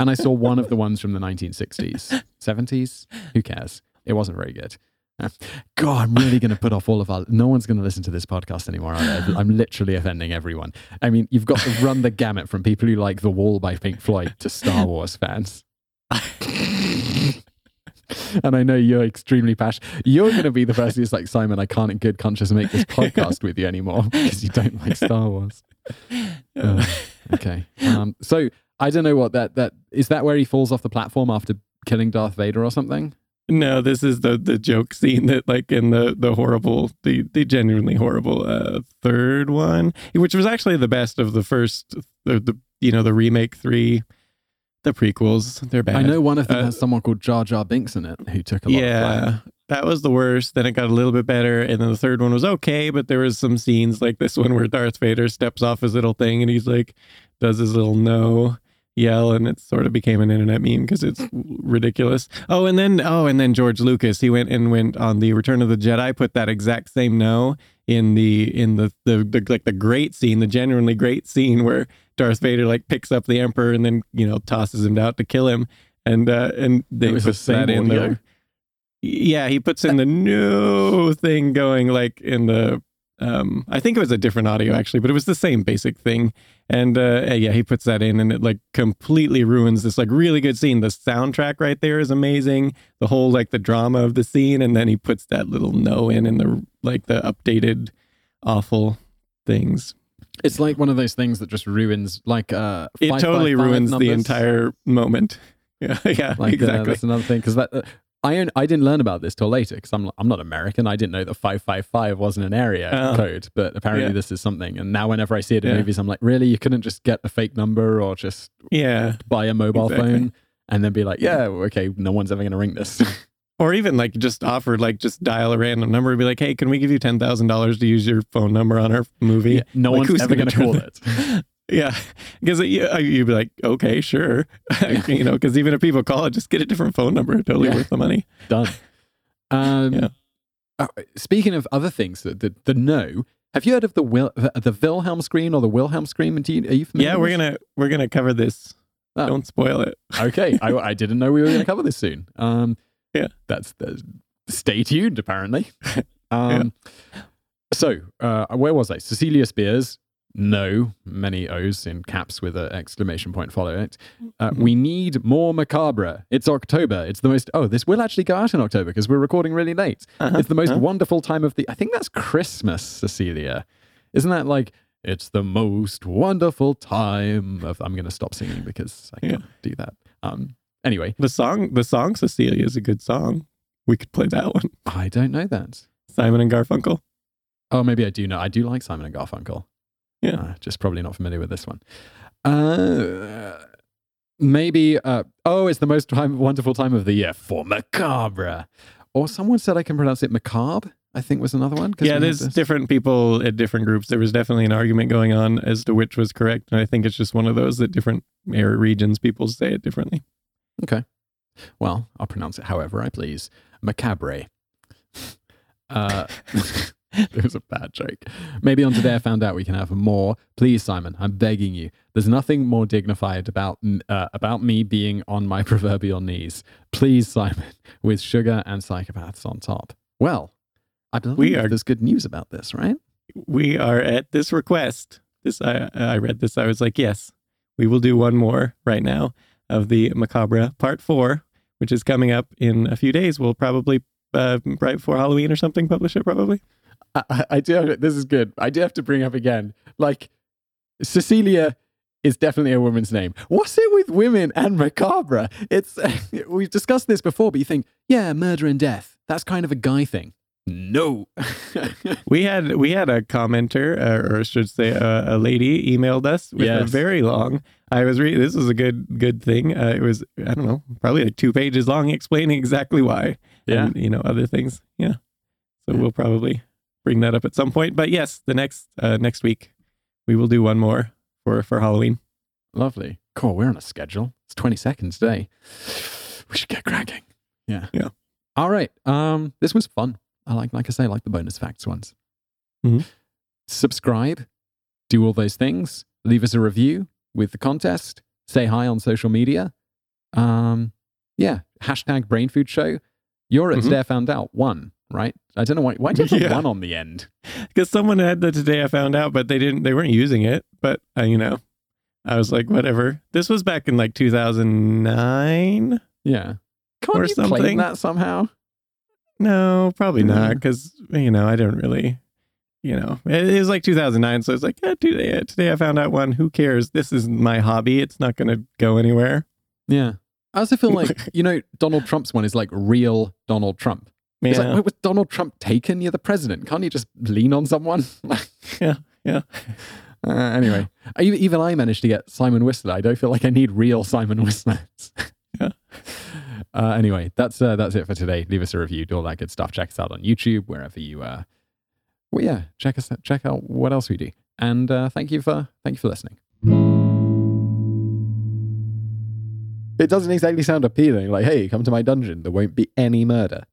And I saw one of the ones from the 1960s, 70s. Who cares? It wasn't very good. God, I'm really going to put off all of our. No one's going to listen to this podcast anymore. Are? I'm literally offending everyone. I mean, you've got to run the gamut from people who like The Wall by Pink Floyd to Star Wars fans. and I know you're extremely passionate. You're going to be the person who's like, Simon, I can't in good conscience make this podcast with you anymore because you don't like Star Wars. Uh, okay. Um, so I don't know what that that is. That where he falls off the platform after killing Darth Vader or something? No, this is the the joke scene that like in the the horrible the the genuinely horrible uh third one, which was actually the best of the first the, the you know the remake three, the prequels. They're bad. I know one of them Uh, has someone called Jar Jar Binks in it who took a lot of Yeah. That was the worst. Then it got a little bit better, and then the third one was okay, but there was some scenes like this one where Darth Vader steps off his little thing and he's like does his little no yell, and it sort of became an internet meme because it's ridiculous. Oh, and then oh, and then George Lucas he went and went on the Return of the Jedi, put that exact same no in the in the the, the like the great scene, the genuinely great scene where Darth Vader like picks up the Emperor and then you know tosses him out to kill him. And uh, and they put that in audio? Yeah, he puts in the new thing going like in the um I think it was a different audio actually, but it was the same basic thing. And uh yeah, he puts that in and it like completely ruins this like really good scene. The soundtrack right there is amazing. The whole like the drama of the scene and then he puts that little no in and the like the updated awful things. It's like one of those things that just ruins, like uh, It 555 totally ruins the entire moment. Yeah, yeah, Like uh, exactly. that's another thing because that uh, I I didn't learn about this till later because I'm I'm not American. I didn't know that five five five wasn't an area Oh. code, but apparently Yeah. this is something. And now whenever I see it in Yeah. movies, I'm like, really, you couldn't just get a fake number or just yeah. buy a mobile Exactly. phone and then be like, yeah, okay, no one's ever going to ring this. Or even like just offer like just dial a random number and be like, hey, can we give you ten thousand dollars to use your phone number on our movie? Yeah, no Like, one's ever gonna going call that- it. Yeah, because you, you'd be like, okay, sure, you know, because even if people call it, just get a different phone number. Totally Yeah. worth the money. Done. Um, Yeah. uh, speaking of other things, the, the the no. Have you heard of the Wil- the, Wilhelm scream or the Wilhelm scream? Do you, are you familiar? Yeah, we're gonna we're gonna cover this. Oh. Don't spoil it. okay, I, I didn't know we were going to cover this soon. Um, Yeah. that's the stay tuned. Apparently, um, so uh, where was I? Cecilia Spears. No, many O's in caps with an exclamation point follow it. Uh, Mm-hmm. we need more macabre. It's October. It's the most. Oh, this will actually go out in October because we're recording really late. Uh-huh, It's the most uh-huh. wonderful time of the. I think that's Christmas, Cecilia. Isn't that like? It's the most wonderful time of. I'm going to stop singing because I Yeah. can't do that. Um. Anyway, The song the song Cecilia is a good song. We could play that one. I don't know that. Simon and Garfunkel. Oh, maybe I do know. I do like Simon and Garfunkel. Yeah. Uh, just probably not familiar with this one. Uh, maybe uh oh it's the most time, wonderful time of the year for macabre or someone said i can pronounce it macabre i think was another one Yeah, there's different people at different groups. There was definitely an argument going on as to which was correct, and I think it's just one of those that different area regions people say it differently. okay well i'll pronounce it however i please macabre uh it was a bad joke maybe on today i found out we can have more please simon i'm begging you there's nothing more dignified about uh, about me being on my proverbial knees please simon with sugar and psychopaths on top well i believe We are- there's good news about this right We are at this request. This I I read this. I was like, yes, we will do one more right now of the Macabre Part Four, which is coming up in a few days. We'll probably uh, right before Halloween or something publish it. Probably. I, I- I do have, this is good. I do have to bring up again. Like Cecilia is definitely a woman's name. What's it with women and macabre? It's we've discussed this before, but you think, yeah, murder and death. That's kind of a guy thing. No. We had we had a commenter, uh, or I should say, a, a lady emailed us with a very long. I was reading. This was a good good thing. Uh, it was I don't know, probably like two pages long, explaining exactly why. Yeah. and, you know other things. Yeah, so we'll probably bring that up at some point. But yes, the next uh, next week we will do one more for for Halloween. Lovely. Cool. We're on a schedule. It's 20 seconds today. We should get cracking. Yeah. Yeah. All right. Um, this was fun. I like, like I say, I like the bonus facts ones. Mhm. Subscribe, do all those things, leave us a review with the contest, say hi on social media. Um, yeah. Hashtag brain food show. You're at Mhm. Today I Found Out one, right? I don't know why. Why do you have Yeah. one on the end? Because someone had that today, I found out, but they didn't. They weren't using it. But uh, you know, I was like, whatever. This was back in like 2009. Yeah. Can't Or you claim something. that somehow? No, probably not. Because you know, I don't really. You know, it, it was like 2009, so it's like, yeah, today, today I found out one. Who cares? This is my hobby. It's not going to go anywhere. Yeah. I also feel like, you know, Donald Trump's one is like real Donald Trump. It's like, was Donald Trump taken? You're the president. Can't you just lean on someone? yeah, yeah. Uh, anyway, I- even, I managed to get Simon Whistler. I don't feel like I need real Simon Whistlers. Yeah. Uh, anyway, that's uh, that's it for today. Leave us a review, do all that good stuff. Check us out on YouTube, wherever you. are. well, yeah, check us out, check out what else we do. And uh, thank you for thank you for listening. It doesn't exactly sound appealing. Like, hey, come to my dungeon. There won't be any murder.